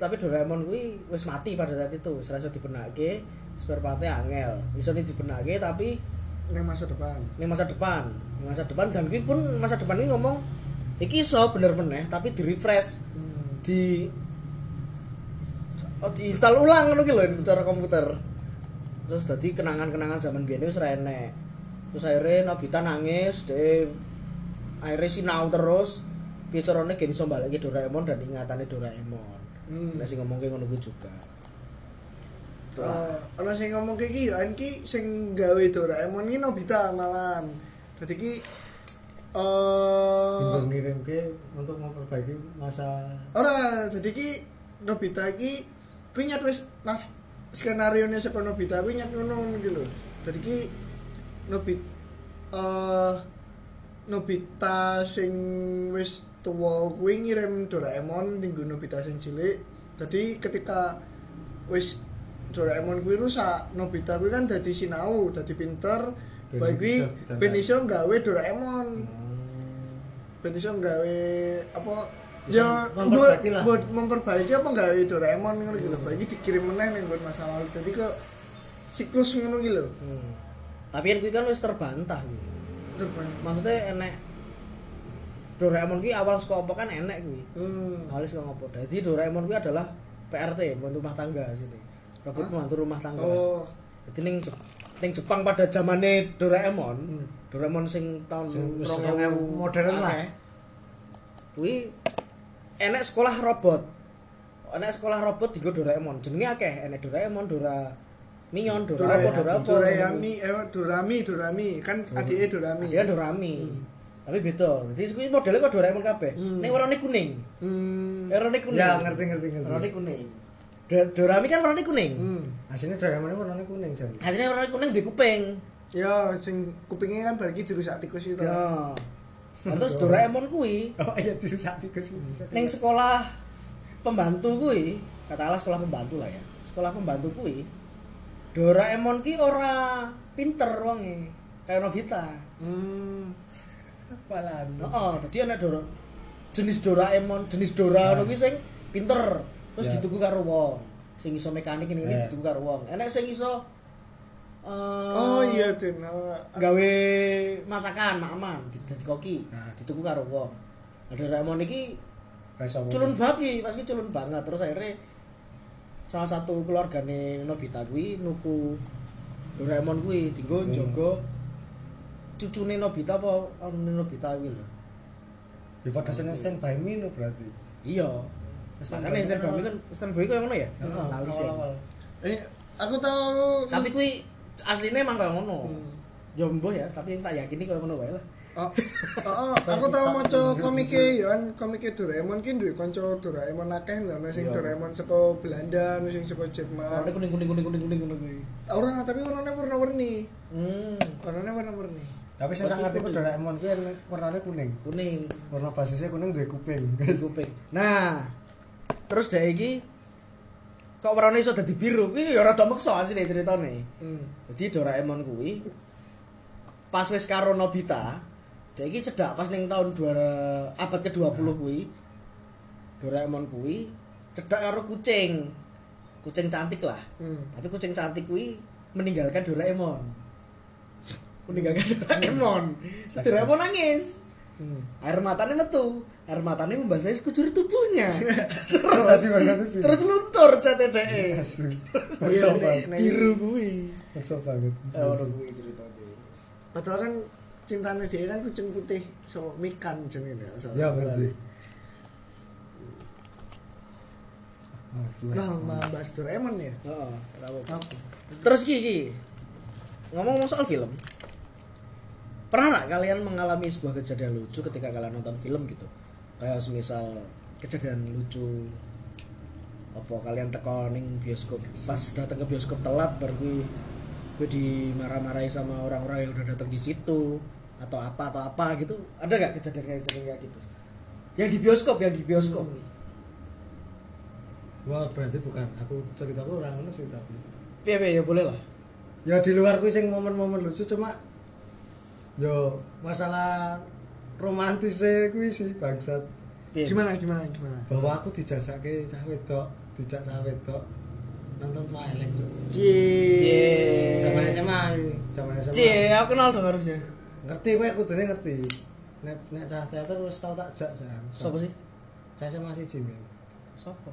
Tapi Doraemon kuwi wis mati pada saat itu, iso dibenake, spare part-nya angel. Iso dibenake tapi Ning masa depan. ini masa depan Ini masa depan dan gue pun masa depan ini ngomong iki iso bener meneh tapi di refresh Hmm. di oh, diinstal ulang ngono ki lho cara komputer terus dadi kenangan-kenangan zaman biyen wis enek terus akhirnya Nobita nangis deh akhirnya sinau terus piye carane gen iso balik Doraemon dan ingatannya Doraemon Hmm. Nek sing ngomongke ngono kuwi juga ana sing ngomong kayak iki ya iki sing gawe Doraemon iki Nobita malahan. Dadi iki eh ngirimke untuk memperbaiki masa ora dadi iki Nobita iki kuwi nyat wis nas skenario nya saka Nobita kuwi nyat ngono iki lho. Dadi iki Nobita eh Nobita sing wis tuwa kuwi ngirim Doraemon ning Nobita sing cilik. Dadi ketika wis Doraemon kuwi rusak, Nobita kuwi kan dadi sinau, dadi pinter. Baik kuwi ben iso gawe Doraemon. Hmm. Ben iso gawe apa Bisa ya memperbaiki lah. buat memperbaiki apa gawe Doraemon ngono gitu. Bagi dikirim meneh ning buat masa lalu. Jadi ke siklus ngono gitu hmm. tapi kan kuwi kan wis terbantah kuwi maksudnya enek Doraemon kuwi awal saka apa kan enek kuwi Hmm. awalnya saka ngopo jadi Doraemon kuwi adalah PRT pembantu rumah tangga sini robot pembantu rumah tangga. Oh. jadi ning ning Jepang pada zamane Doraemon Hmm. Doraemon sing tahun Sing wis 2000 modern lah. kuwi enek sekolah robot. Enek sekolah robot digo Doraemon. Jenenge akeh enek Doraemon Dora Mion Dora apa Dora apa? Dorayami, eh Dorami, Dorami, kan adike Dorami. dia Dorami. Tapi beda. Jadi modelnya kok Doraemon kabeh. Hmm. ning warnane kuning. Hmm. warnane kuning. Ya ngerti ngerti warnane ngerti. kuning. Do- Dorami kan warnane kuning Hmm. Aslinya Doraemon ini warnanya kuning jan. hasilnya warnane kuning di kuping Ya, sing kupingnya kan bagi dirusak tikus itu. ya Nah, terus Doraemon kuwi Oh iya dirusak tikus ini. ning sekolah pembantu kuwi katakanlah sekolah pembantu lah ya sekolah pembantu kuwi Doraemon ki ora pinter wonge kayak Nobita Hmm. Walan. heeh dadi ana Dora jenis Doraemon jenis Dora ngono kuwi sing pinter terus Ya. dituku karo wong sing iso mekanik ini Ya. dituku karo wong enek sing iso eh, Oh iya, Den. Oh, gawe masakan maman dadi koki Nah. dituku karo wong Nah, Doraemon iki culun banget ki pas culun banget terus akhirnya salah satu keluargane Nobita kuwi nuku Doraemon kuwi dienggo Hmm. njaga cucune Nobita apa anune Nobita kuwi lho Ya stand by me berarti. iya Stand by me me kan stand by kayak ngono ya Heeh, lali sih awal-awal. Eh, aku tahu tapi kuwi aslinya emang kayak ngono Hmm. ya mbuh ya tapi yang tak yakini kayak ngono wae lah Oh, oh, oh, aku tau maca komike ya kan komike Doraemon ki duwe kanca Doraemon akeh lho, ana sing Iya. Doraemon saka Belanda, ana sing saka warna Jerman. kuning kuning kuning kuning kuning ngono kuwi Ora, tapi warnanya warna-warni. hmm Warnanya warna-warni. Tapi saya Berarti ngerti ku kuning. Doraemon ku yang warnanya kuning. kuning Warna basisnya kuning duwe kuping. kuping. Nah, terus dhek iki kok warnane iso dadi biru. Kuwi ya rada meksa asline ceritane. Hmm. Jadi Doraemon kuwi pas wis karo Nobita, dhek iki cedak pas ning tahun 2 abad ke-20 kuwi. Doraemon kuwi cedak karo kucing. Kucing cantik lah. Hmm. Tapi kucing cantik kuwi meninggalkan Doraemon. Meninggalkan Doraemon. Terus Doraemon nangis. Hmm. air matanya metu air matanya membasahi sekujur tubuhnya Terus tadi terus luntur CTDE Asu. Iya, Maksa nek- banget. nek- biru kuwi Maksa banget. ono kuwi ceritanya Padahal kan cintanya dia kan kucing putih so Mikan jenenge ya. Ya. Oh, dua. Nah, bahas Doraemon ya. heeh. Apa? terus ki ki ngomong soal film pernah nggak kalian mengalami sebuah kejadian lucu ketika kalian nonton film gitu kayak semisal kejadian lucu apa kalian teko ning bioskop pas datang ke bioskop telat baru gue gue dimarah-marahi sama orang-orang yang udah datang di situ atau apa atau apa gitu ada nggak kejadian kayak kejadian kayak gitu yang di bioskop yang di bioskop Wah, berarti bukan. Aku ceritaku orang ngono sih tapi. Iya, iya, ya boleh lah. Ya di luar kuwi sing momen-momen lucu cuma yo masalah romantis kuwi sih bangsat. Gimana gimana gimana? Bahwa aku dijasake cah wedok, dijak cah wedok nonton Twilight, Cuk. Cie. Zaman SMA, zaman SMA. Cie, aku kenal dong harusnya. Ngerti kowe kudune ngerti. Nek nek cah teater wis tau tak jak jan. Siapa sih? Cah SMA siji men. Siapa?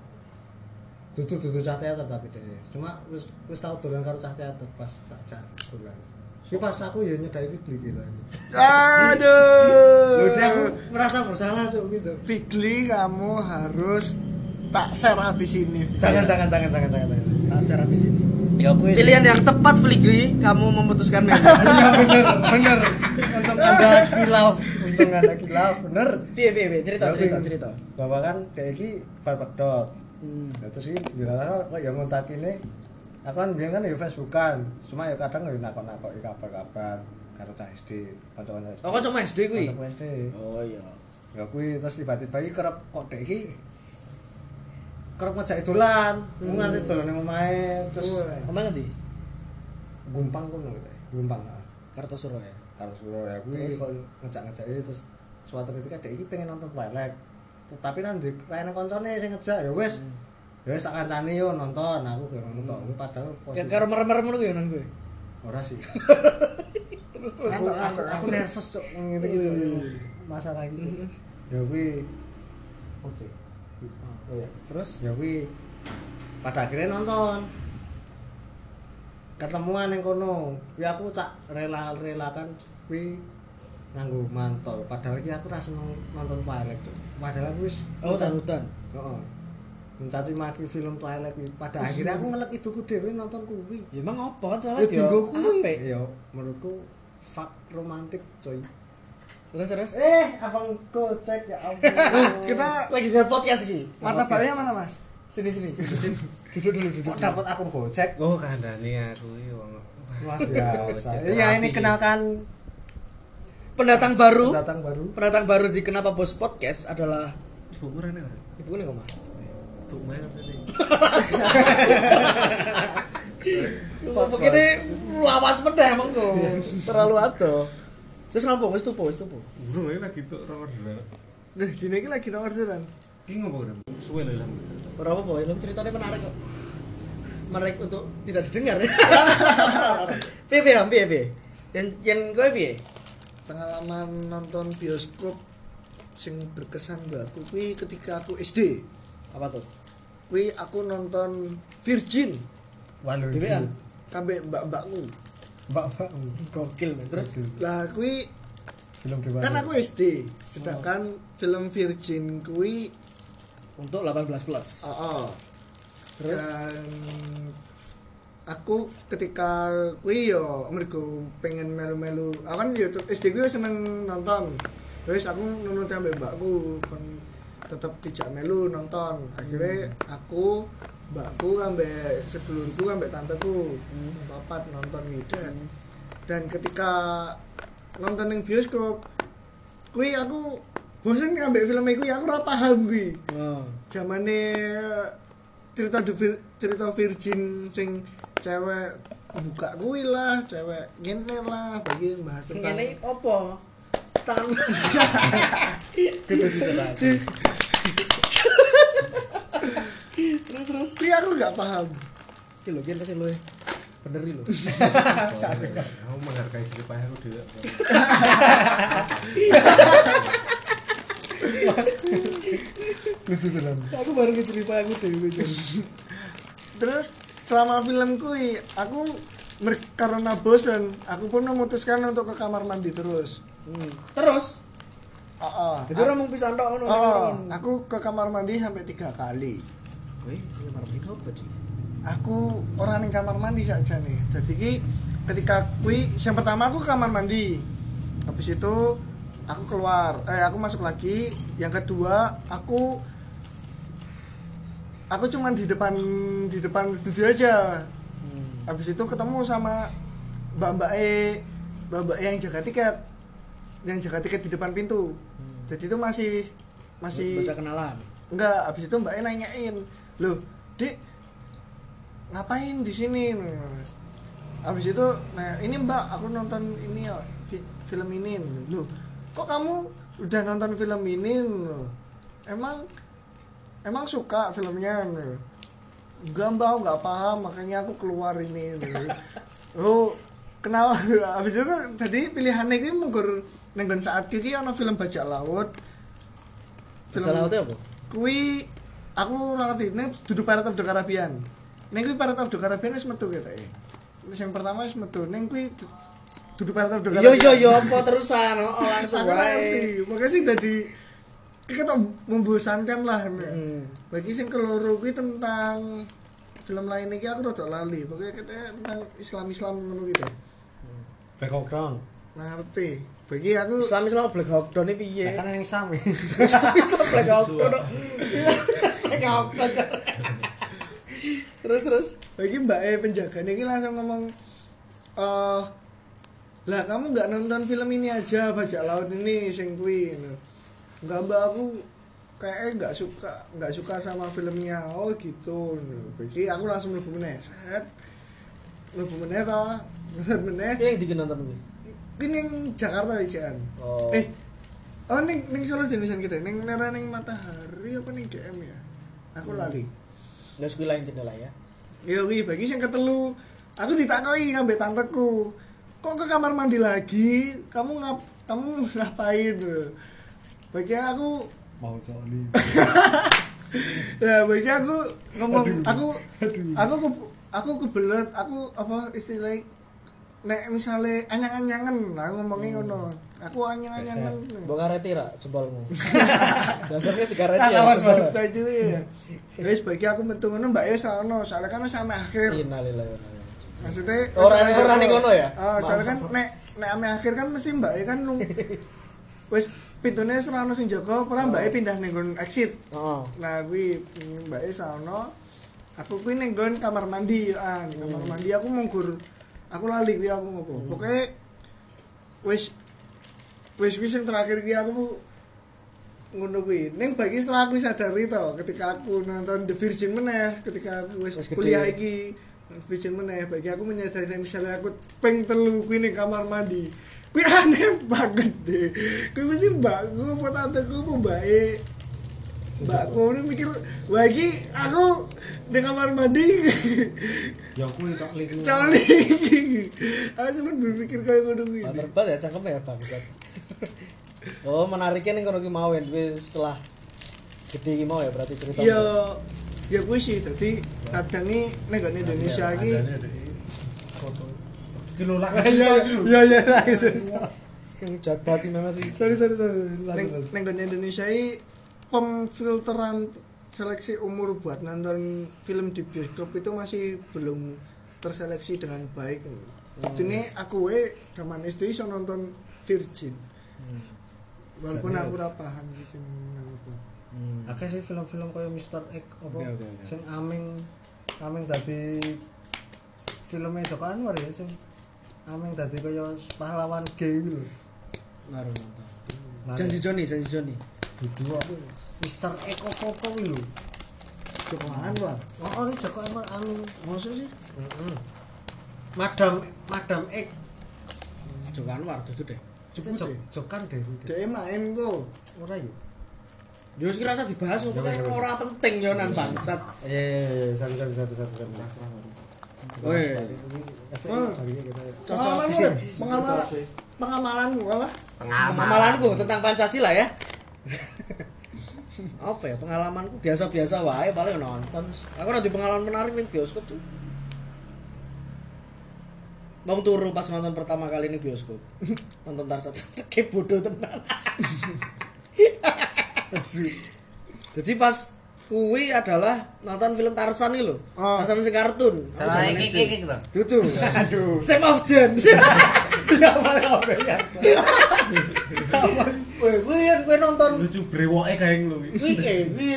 dudu dudu cah teater tapi deh cuma wis wis tau dolan karo cah teater pas tak jak dolan Tapi pas aku ya nyedai Figli gitu Aduh. Loh, dia aku merasa bersalah cuk gitu. Figli kamu harus tak share habis ini. Jangan jangan jangan jangan jangan. jangan. Nasir habis ini. Ya aku Pilihan yang tepat Fligri, kamu memutuskan member. Iya bener bener. Untung ada kilaf, untung ada kilaf, bener. Piye piye piye cerita Ya, cerita cerita. Bapak kan kayak iki pedot. Hmm. Ya terus iki dilala kok yang ngontak ini aku kan biyen kan ya Facebookan, cuma ya kadang ya nakon-nakon kabar-kabar karo cah SD, kanca-kanca SD. Oh, kanca SD kuwi? Kanca SD. Oh iya. Ya kuwi terus tiba-tiba iki kerep kok dek iki kerep ngajak dolan, hmm. nganti dolan nang omahe terus Wah. Omong ngendi? gumpang kono gitu. Gumpang. ah. Kartosuro ya. Karo Surabaya kuwi kok ngejak-ngejaki terus suatu ketika dek iki pengen nonton Twilight. Tapi ndek kayane koncone sing ngejak ya wis. Ya wis tak kancani yo nonton aku ge ngono tok. Kuwi padahal Ya posisi karo merem-merem ngono kuwi nan kuwi. ora sih. Terus Aku, aku, aku nervous cok ngene iki Cuk. masalah iki. Ya kuwi Oke. Oh ya. Terus ya kuwi pada akhirnya nonton ketemuan yang kono kuwi aku tak rela-relakan kuwi nganggo mantol padahal iki aku ra seneng nonton tuh padahal aku wis oh hutan. heeh mencaci maki film Twilight kuwi pada akhirnya aku ngelek iduku dhewe nonton kuwi Ya emang apa tuh ya alat tinggo kuwi ya menurutku fuck romantik coy Terus terus. eh abang kocek ya ampun Kita Lagi di podcast iki. martabaknya mana, Mas? Sini sini. Duduk dulu duduk. kok dapat akun Oh, aku iki wong. Luar biasa. Gojek Iya, ini kenalkan Pendatang baru. datang baru. Pendatang baru di Kenapa Bos Podcast adalah Ibu murane kan? Ibu ini kok mah. Main tadi. Begini lawas pedah emang tuh. Terlalu ado. Terus ngapa wis tupo wis tupo. Burung ini lagi tuh orang dulu. Nah, dini iki lagi nang orderan. Ki ngopo kan? Suwe lho ilang. Ora apa-apa, film ceritanya menarik kok. Menarik untuk tidak didengar. Piye piye piye piye? Yang yang kowe piye? Pengalaman nonton bioskop sing berkesan mbak aku kuwi ketika aku SD. Apa tuh? Kuwi aku nonton Virgin Walu. Dewean. sampai mbak-mbakku. Mbak Mbak. Gokil men. Terus Lah kuwi film dewasa. kan aku SD, sedangkan film Virgin kuwi untuk 18 plus. oh, Terus? dan aku ketika kuwi yo mergo pengen melu-melu aku kan yo tuh- SD kuwi seneng nonton terus aku nonton ambek mbakku kon tetep tidak melu nonton akhirnya aku mbakku ambek sedulurku ambek tanteku Hmm. papat nonton gitu dan ketika nonton yang bioskop kuwi aku bosen ambek film kuwi aku ora paham kuwi Oh. zamane cerita Vir- cerita virgin sing cewek buka kuwi lah cewek ngene lah bagi bahas tentang Ngene opo? Tangan Gitu. Terus terus aku gak paham lho, kene sing luwe. Bener lho. Aku menghargai diri payah aku dhewe. Lucu film. aku baru cerita aku dewe Jon. terus selama film kuwi aku karena bosan aku pun memutuskan untuk ke kamar mandi terus Hmm. Terus, oh, oh. jadi orang mau pisan tok ngono. oh, aku ke kamar mandi sampai tiga kali ini kamar mandi apa sih? aku orang yang kamar mandi saja nih jadi ki ketika kui yang pertama aku ke kamar mandi habis itu aku keluar eh aku masuk lagi yang kedua aku aku cuman di depan di depan studio aja Hmm. habis itu ketemu sama mbak mbak e mbak mbak E yang jaga tiket yang jaga tiket di depan pintu Hmm. jadi itu masih masih Bisa kenalan. Enggak, habis itu Mbak E nanyain, "Loh, Dik, ngapain di sini?" Habis itu, nah ini Mbak, aku nonton ini ya, fi- film ini. Loh, kok kamu udah nonton film ini? Loh, Emang emang suka filmnya? Loh, Enggak Mbak, nggak paham, makanya aku keluar ini. Loh, Oh, kenapa? Habis itu tadi pilihannya ini menggur nenggon saat kiki ana film bajak laut. Bisa lautnya apa? Kui aku ora ngerti ini dudu Pirate of the Caribbean ning kuwi Pirate of the Caribbean wis metu ketoke wis yang pertama wis metu ning kuwi du- dudu Pirate of the Yo Caribbean yo yo apa terusan oh, langsung Aku ngerti. wae. makanya sih jadi kita membosankan lah Hmm. bagi sing keloro kuwi tentang film lain iki aku rada lali pokoknya katanya tentang Islam Islam ngono gitu Black Hawk Down ngerti bagi aku Islam Islam Black Hawk Down ini piye? kan yang sami Islam Black Hawk Down. Black Hawk Down. Terus terus. bagi mbak E penjaga ini langsung ngomong eh lah kamu nggak nonton film ini aja bajak laut ini sing kuwi nggak mbak aku kayaknya nggak suka nggak suka sama filmnya oh gitu bagi aku langsung mlebu meneh set mlebu meneh mlebu meneh Ini yang dikin nonton kuwi. Ini yang Jakarta ya Jan Oh. eh oh ning ning Solo jenisan kita ning nera ning matahari apa ning DM ya aku lali Nggak kuwi lain jendela ya. Iya wi, bagi sing ketelu aku ditakoi ngambek tanteku. Kok ke kamar mandi lagi? Kamu ngap kamu ngapain? Bagi aku mau coli ya bagi aku ngomong aku aku ke- aku kebelet aku apa istilahnya nek misalnya anyang-anyangan lah ngomongnya ngono aku anyang-anyangan Mbok kareti ra jempolmu. Dasarnya dikareti. Kan ya, awas banget aja ya. Wis bagi aku metu ngono Mbak Yes ono, soalnya kan sampe akhir. Innalillahi wa inna ilaihi raji'un. maksudnya Orang- soalnya- orang ning ngono ya? Ah, soalnya kan nek nek ame akhir kan mesti mbak kan nung wis pintunya serano sing jaga ora mbak pindah ning nggon exit Heeh. nah kuwi mbak sono aku kuwi ning nggon kamar mandi an kamar mandi aku mungkur aku lali kuwi aku ngopo. Pokoknya wis wis wis yang terakhir kuwi aku ngono kuwi. Ning bagi setelah aku sadari to ketika aku nonton The Virgin meneh ketika aku wis kuliah iki Virgin meneh bagi aku menyadari nek misalnya aku peng telu kuwi ning kamar mandi kuwi aneh banget deh kuwi mesti apa tanteku apa mbake mbakku ini mikir lagi aku di kamar mandi ya kuwi coli kuwi. coli aku cuma berpikir kayak ngono kuwi Mantap banget ya cakep ya bangsat. Oh, menariknya nih ki mau ya setelah gede mau ya berarti cerita. ya ya kuwi sih dadi kadang nih nggone Indonesia iki Adanya ada foto. Kilo lah. iya iya iya Yang jahat banget banget iki. sorry sorry sorry neng Indonesia iki pemfilteran seleksi umur buat nonton film di bioskop itu masih belum terseleksi dengan baik. Ini aku we zaman SD iso nonton Virgin. Walaupun Jadi, aku ora paham gitu nang apa. Hmm. akeh sih film-film kaya Mr. X apa oke, oke. sing aming aming dadi filmnya Joko Anwar ya sing aming dadi kaya pahlawan gay gitu lho Ngaruh nonton. Janji Joni, janji Joni. dudu apa Mr. X apa-apa kuwi lho Joko Anwar. oh ini Joko Anwar aming Maksud sih? Heeh. Madam Madam X Joko Anwar tuh deh. Jeput Jok- deh. Jokan deh Dia main kok. ora yuk Yo wis rasa dibahas kok kan ora penting yo nan bangsat. iya iya iya satu satu satu satu satu Oh, iya. Oh. Cocok. Pengamalan pengamalan pengamalanmu apa? Pengalamanku tentang Pancasila ya. Apa ya pengalamanku biasa-biasa wae paling nonton. Aku nanti pengalaman menarik nih bioskop tuh. Bang turu pas nonton pertama kali ini bioskop. nonton Tarzan kayak bodoh tenan. Jadi pas kuwi adalah nonton film Tarzan nih lho. Oh. Tarzan sing kartun. Salah zaman iki iki. Dudu. Aduh. Sam of Jane. ya paling apa ya Weh, kuwi kowe nonton Lucu brewoke kae lho. kuwi eh kuwi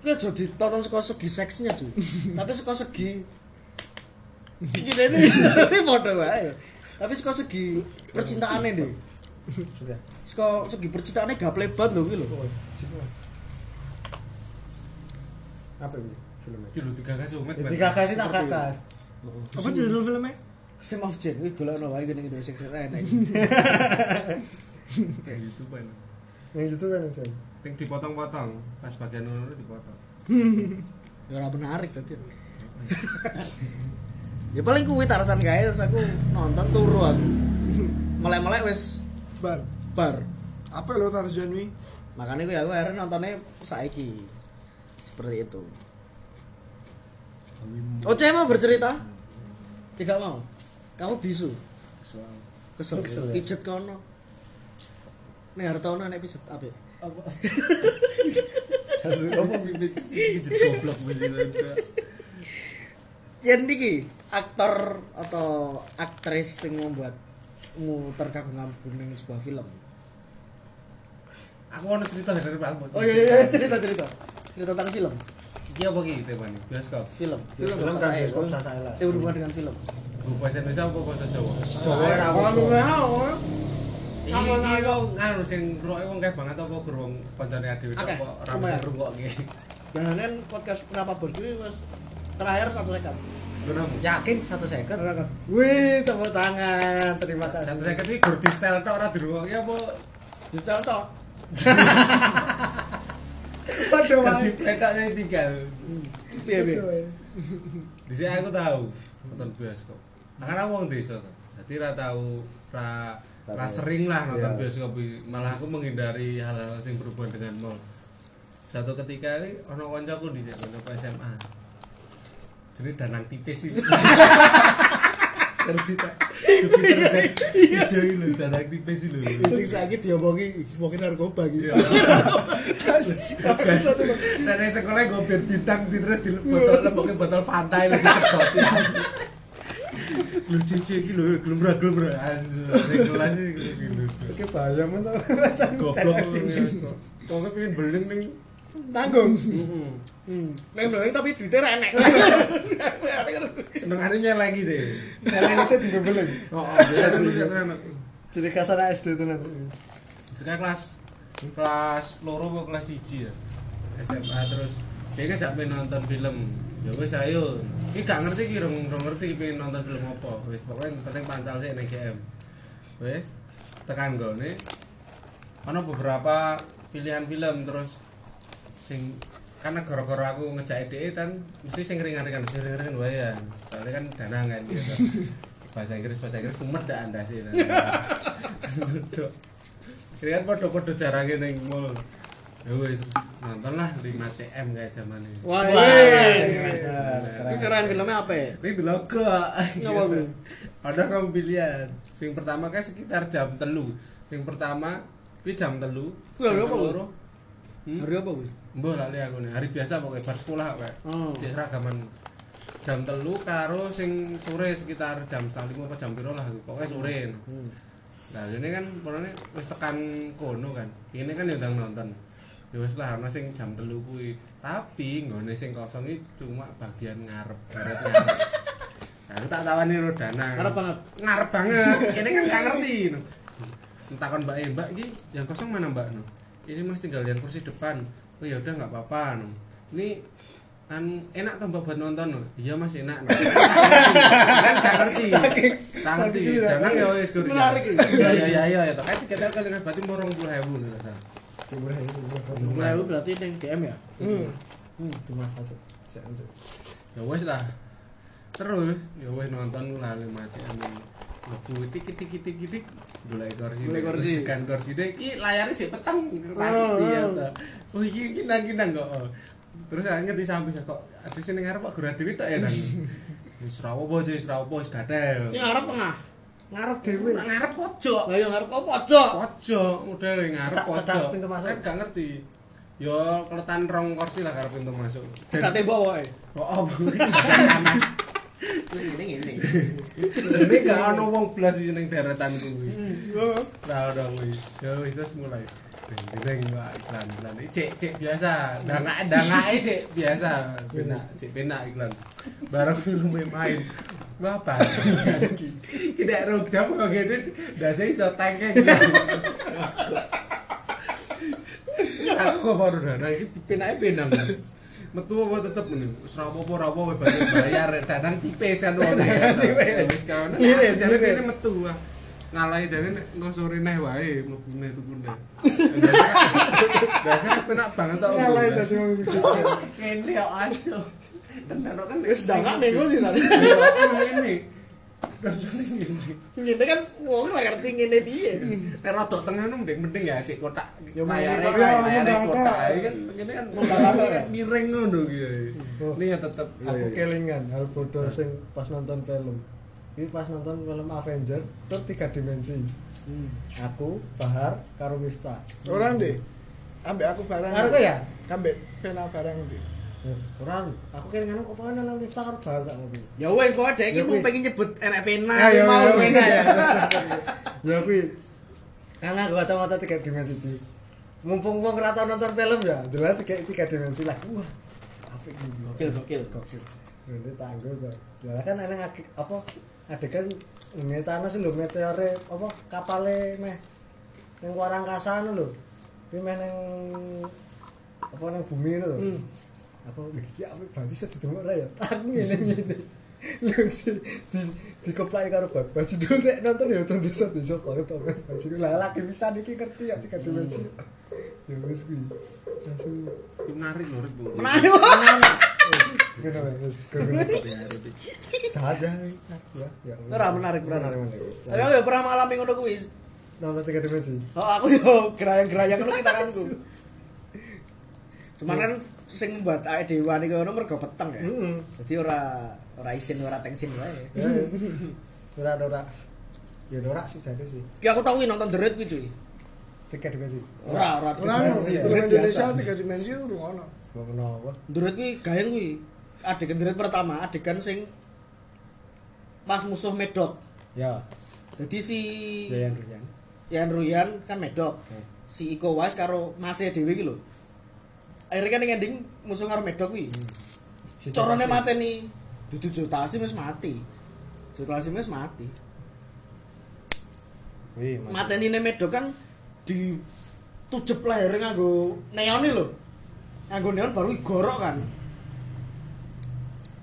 kuwi aja ditonton saka segi seksnya, cuy. Tapi saka segi iki ini ini padha wae. Tapi saka segi percintaane deh. sudah Saka segi percintaane gaple banget lho kuwi lho. apa ini filmnya Iki lho digagas umet. jadi kakak sih tak kakas Apa judul filmnya? Sam of Jane kuwi golekno wae kene Indonesia sing enak. Kayak gitu kan. Yang itu kan Jan Ping dipotong-potong, pas bagian ngono dipotong. Ya ora menarik tadi. ya paling kuwi Tarzan gawe terus aku nonton turu aku. Melek-melek wis Bar. bar. Apa lo Tarzan wi? Makanya gue aku akhirnya nontonnya saiki. seperti itu Oce mau bercerita tidak mau kamu bisu kesel, Kesel, ya? pijet kono nih hartono nek pijet apa Apa sih pijet goblok. Yen niki aktor atau aktris yang membuat mu terkagum-kagum ning sebuah film. Aku ono cerita dari Pak. Oh iya iya iya, cerita cerita. Cerita tentang film. Iki apa iki temane? Bioskop. Film. Film Film kan saya. bioskop saya lah. Saya berhubungan dengan film. Bahasa Indonesia apa bahasa Jawa? Jawa ra apa-apa. Iki Nganggo- iki kok nganu sing ngrungokke wong kae banget apa gerung Akeh, apa ora lumayan. bisa ngrungokke. Dan kan podcast kenapa bos gue wis terakhir satu second. Yakin satu second. Wih, tepuk tangan. Terima kasih. Satu seket iki gur di style tok ora dirungokke apa Ditel tok. Waduh, ganti petoknya tinggal. Piye piye. Di sini aku tahu nonton bioskop. Nah, karena wong desa. Jadi ra tahu ra Tahu. sering lah nonton Iya. bioskop. Malah aku menghindari hal-hal yang berhubungan dengan mall. Satu ketika ini ono koncoku di sini, SMA. Jadi danang tipis sih. Tercita. Jupiter saya hijau ini danang tipis ini lho. Sing saiki diomongi mungkin narkoba gitu. Iya. Dan yang sekolah gue biar bintang terus di botol botol Fanta lagi sedot. Lu cici iki lho, glumra glumra. Sing kelas iki lho. Oke, bayam to. Goblok. Kok pengen beling ning Tanggung. Heeh. Hmm. Nek tapi duitnya ra enek. Senengane nyelengi deh. Kalian sih. Oh, dulu lihat anak. Jadi kasar SD tenan. Sekarang kelas kelas loro apa kelas 1 ya. SMA terus dia kan pengen nonton film. Ya wis ayo. Iki gak ngerti iki rong rong ngerti pengen nonton film apa. Wis pokoknya penting pancal sih ning GM. Wis tekan gone. Ana beberapa pilihan film terus sing karena gara-gara aku ngejak DE kan mesti sing ringan-ringan sing ringan-ringan wae ya. Soalnya kan danang kan gitu. bahasa Inggris bahasa Inggris kumet ndak anda sih kira kan podo-podo jarangnya ning mall ya nonton lah 5 cm kayak zaman ini Wah, Wah, iya. keren. Ini keren filmnya apa ya? ini Ngapa, Bu? ada kamu pilihan sing pertama kan sekitar jam telu sing pertama ini jam telu Hari jam apa, teluru. Hmm? Hari apa, Bu? Mbah lali aku nih, hari biasa pokoknya bar sekolah kayak. Oh. Cek seragaman jam telu karo sing sore sekitar jam setengah lima apa jam piro lah pokoknya sore. Hmm. Nah ini kan pokoknya wis tekan kono kan. Ini kan ya udah nonton. Ya wis lah ana sing jam telu kuwi. Tapi nggone sing kosong iki cuma bagian ngarep, barat ngarep. Nah, aku tak tawani rodana. Ngarep banget. Ngarep banget. Ini kan gak ngerti. no. Entakon Mbak E, Mbak iki yang kosong mana Mbak no? Ini Mas tinggal yang kursi depan. Oh ya udah nggak apa-apa no. Ini kan enak tuh Mbak buat nonton no. Iya Mas enak. No. kan gak ngerti. Gak ngerti. saking ini, Jangan ya wis. Menarik. Ya ya ya ya ya. Kayak tiket kali kan berarti mau 20.000 nih ini. Nah, itu berarti yang DM ya? Hmm. Hmm. Cuma aja. Ya wis lah. Terus ya wis nonton lah 5 cm. Lebu tik tik tik tik tik golek kursi. Golek kursi. Kan kursi deh. Iki layarnya sih peteng. Oh, ya. oh. Oh iki kinang-kinang kok. Oh. Terus aku ngerti sampe kok ada sing ning ngarep kok gura dhewe tok ya apa wis ra apa wis gatel. Ini ngarep tengah. Ngarep dhewe. Nang ngarep pojok. Lah yang ngarep apa pojok? Pojok, model ngarep pojok. pintu masuk. Kan gak ngerti. Yo keletan rong kursi lah karo pintu masuk. Gak tembok wae. Oh, oh. Ini ini. Ini gak ono wong blas iki ning deretan kuwi. Ora ora kuwi. Ya wis terus mulai. Deng Mbak iklan iklan. Iki cek cek biasa. Dangak dangake cek biasa. Penak cek penak iklan. Bareng film main. Apa? Tidak rok jam kok gini. Dasi iso tangke. Aku kok baru dana iki penake penang. Metu apa tetep ngene. Wis ra apa-apa ra apa bayar dadang tipis kan wong. Wis kawan. Irit, Jare irit. kene metu ah. Ngalahi engko sore neh wae mlebune tuku neh. Biasanya penak banget wong sugih. Kene kok aja. Tenan kan Wis dangak minggu sih tadi. Ini Ngene kan wong ora ngerti ngene piye. Nek rodok tengah nu mending mending ya cek kotak. Ya, layare mending kotak. layare Ya. Ini kan ngene kan miring ngono gitu. Oh. Ini ya tetep aku kelingan hal bodoh sing pas nonton film ini pas nonton film Avenger terus tiga dimensi Hmm. aku Bahar karo Miftah Orang deh. Ambek aku barang. karo ya Ambek Vena barang deh. Eh, Orang, aku kelingan kok pengen nang Miftah karo Bahar sak ngopi Ya wes kok ada iki Ya, mau kuwi. pengen nyebut enak Vena Ah, ya, mau ya, Vena ya. ya. ya kuwi karena aku kacamata tiga dimensi di mumpung wong ora tau nonton film ya delok tiga tiga dimensi lah wah apik iki Gokil gokil. gokil ini tangguh tuh ya kan agi- apa adegan ini Thanos lho meteore apa kapale meh ning luar angkasa anu lho kuwi meh ning apa ning bumi lho Hmm. Aku iki apik banget iso ditemuk lah ya aku ngene ngene lho si di dikoplaki karo bab baju dulu nek nonton ya contoh desa desa banget to baju lah lagi bisa iki ngerti ya tiga dimensi ya wis kuwi langsung menarik lho, Bu. Menarik. Ngono wae, wis, ngono. Jahat ya, ya, ya. Ora menarik, menarik. menarik. Tapi aku ya pernah mengalami ngono kuwi. nonton tiga dimensi. Oh, aku yo gerayang-gerayang ngono kita kan Cuman kan sing membuat awake dhewe wani ngono mergo peteng ya. Heeh. Jadi ora ora isin ora tensin wae. Ya, ya. Ora ada ora. Ya ora sih jadi sih. Ki aku tau nonton The Raid kuwi cuy. Tiga dimensi. Ora, ora Orang dimensi, Indonesia tiga dimensi urung ono. Kenapa. The Raid kuwi gayeng kuwi. Adegan The Raid pertama, adegan sing pas musuh medok. Ya, Jadi si ya yang Rian. Yan Ruyan kan medok. Oke. Si Iko Uwais karo Masnya dhewe iki lho. Akhirnya kan ning ending musuh karo medok kuwi. Si Corone mateni. Dudu Jotasi wis mati. Jotasi wis mati. Wih, mati. Mateni ne medok kan di tujup leher nganggo neon lho. Nganggo neon baru igorok kan.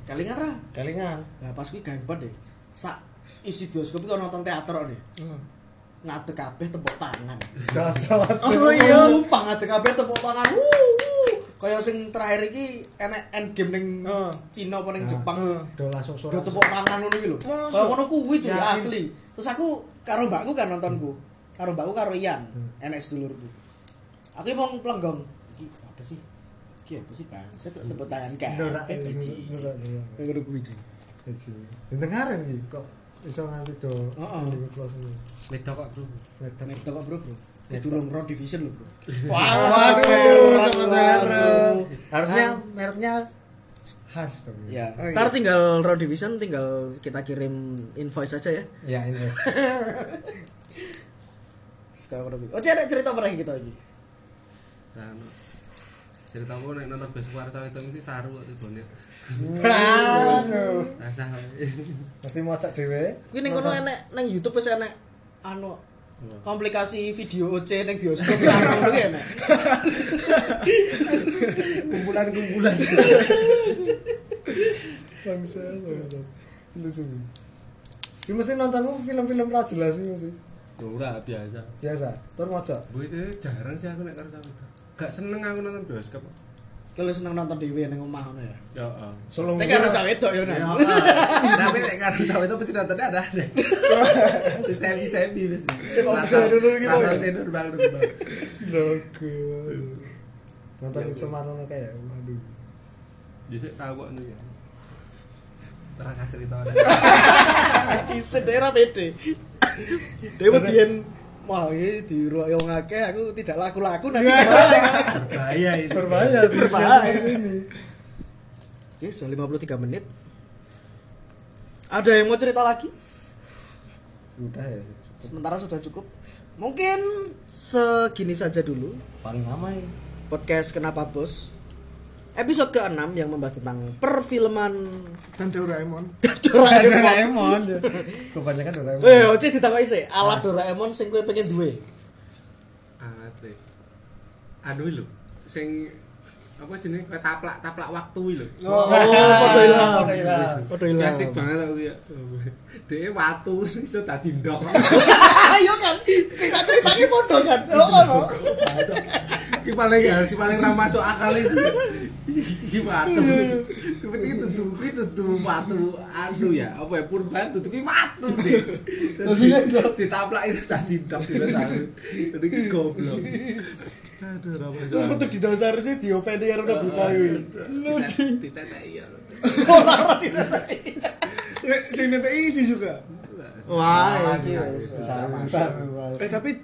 Kalingan ra. Kelingan. Lah pas kuwi gayeng banget deh. Sak isi bioskop iki nonton teater nih. Ngadeg kabeh tepuk tangan. Cocok. Oh iya, pangadeg kabeh tepuk tangan. Wuh, wuh. Kaya sing terakhir iki enek endgame ning Heeh. Cina apa ning Nah. Jepang. Do langsung suara. Tepuk tangan ngono iki lho. Kaya ngono kuwi Yakin. asli. Terus aku karo mbakku kan nontonku. Karo mbakku karo Ian, Hmm. enek sedulurku. Aku mau pelenggong. Iki apa sih? Iki apa sih bang? Saya tepuk tangan kan. Norak. Ngono kuwi cuy. Dengaran iki kok iso nganti do Heeh. Medok kok, Bro. Medan. Nek kok bro bro. Durung Road Division lho bro. Waduh. Zara. Harusnya mereknya dong. Ya, Oh, iya. ntar tinggal Road Division tinggal kita kirim invoice aja ya. Ya. Mas. Sekarang udah. Oh, ada cerita apa lagi kita lagi? Nah, cerita aku nek nonton besok karo cawe mesti saru kok tibone. Aduh. Rasah. Mesti mocok dhewe. Kuwi ning kono enek nang YouTube wis enek anu komplikasi video OC ning bioskop ki enek. kumpulan-kumpulan. Bangsa, bangsa. Lucu. Ini mesti nontonmu film-film ra jelas mesti. Ya ora biasa. Biasa. Tur mocok. Bu itu jarang sih aku nek karo cawe. Gak seneng aku nonton bioskop. Kalau seneng nonton dhewe ning omah ngono ya. Ya, heeh. Solo Nek karo cah wedok ya Ya, nang. heeh. Tapi nek karo cawe itu pasti nontonnya ada ada. Si Sebi Sebi mesti. Si Om Zainul iki, Bang. Rata Zainul Bang Bang. Logo. Nonton itu Marono kayak waduh. Jadi tahu kok nih ya. Rasa cerita Isen daerah pede. Dewe Wah, ini di ruang akeh aku tidak laku-laku nanti. Berbahaya ini. Berbahaya, Berbahaya. ini. Oke, sudah 53 menit. Ada yang mau cerita lagi? Sudah ya. Sementara sudah cukup. Mungkin segini saja dulu Paling lama ya. podcast Kenapa Bos. Episode ke-6 yang membahas tentang perfilman Dan Doraemon. Doraemon. ya. Kebanyakan Doraemon. Eh, oce ditakoki sih, alat Doraemon sing kowe pengen duwe. Alat deh. Anu lho, sing apa jenenge kayak taplak taplak waktu lho. Oh, padha ilang. Padha ilang. Padha ilang. Klasik banget aku ya. Dhewe watu iso dadi ndok. Ayo kan, sing tak ceritake padha kan. Oh, ono. Ki paling ya, si paling ra masuk akal itu. Ki watu. Kuwi dudu kuwi dudu watu anu ya, apa ya purban kuwi watu deh. Terus ditaplak itu tadi dok itu tahu. Jadi goblok. Aduh, ora. Terus metu di dasar sih diopeni karo Nobita kuwi. Lu sih. Ditetek ya. Sing netek isi juga. Wah, iki iki wis wis. besar Eh tapi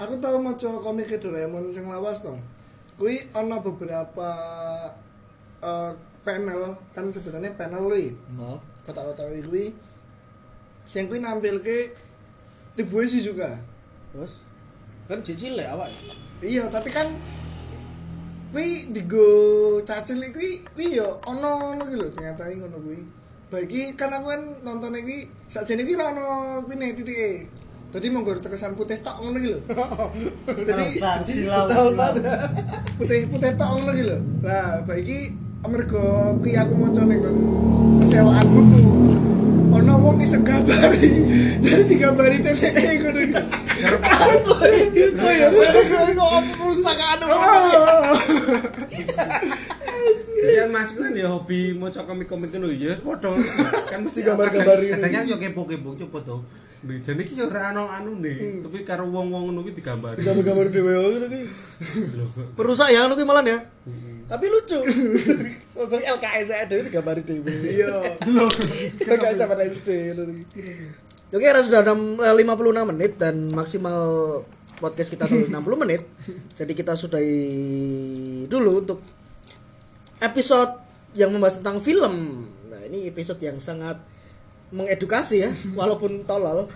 aku tahu maca komik Doraemon sing lawas to. Kuwi ana beberapa eh, panel kan sebenarnya panel kuwi. Oh. Kata-kata kuwi sing kuwi nampilke tibuke sih juga. Terus kan cicil ya awak. Iya, tapi kan kuwi digo cacil kuwi kuwi yo ana ngono ki lho, nyatai ngono kuwi. Bagi kan aku kan nonton iki sakjane iki ora ono nek titike. Dadi monggo terkesan putih tok ngono ki lho. Dadi silau, putih putih tok ngono ki lho. Nah, bagi amarga kuwi aku maca ning nggon sewaan buku. Ono wong iseng gambari. Jadi digambari titike ngono. Oh iya, kok perpustakaan Ya Mas kan ya hobi maca komik-komik ngono ya padha kan mesti Gambar-gambar ini. Kadang yo kepo-kepo coba to. Nih, jadi ki yo ora ono anu nih, tapi karo wong-wong ngono ki digambari. Gambar-gambar dhewe ngono ki. Perusak ya lu malan ya. Tapi lucu. Sosok LKS ada itu gambar dewe. Iya. Kayak zaman SD ngono ki. Oke, karena sudah enam- eh, 56 menit dan maksimal podcast kita tuh 60 menit. Jadi kita sudahi dulu untuk episode yang membahas tentang film. Nah, ini episode yang sangat mengedukasi ya, walaupun tolol.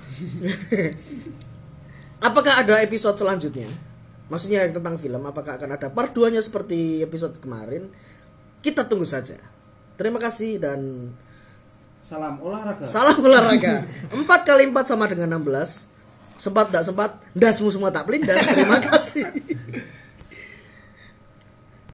apakah ada episode selanjutnya? Maksudnya yang tentang film, apakah akan ada part 2-nya seperti episode kemarin? Kita tunggu saja. Terima kasih dan salam olahraga. Salam olahraga. 4 kali 4 sama dengan 16. Sempat tak sempat, dasmu semua tak pelindas. Terima kasih.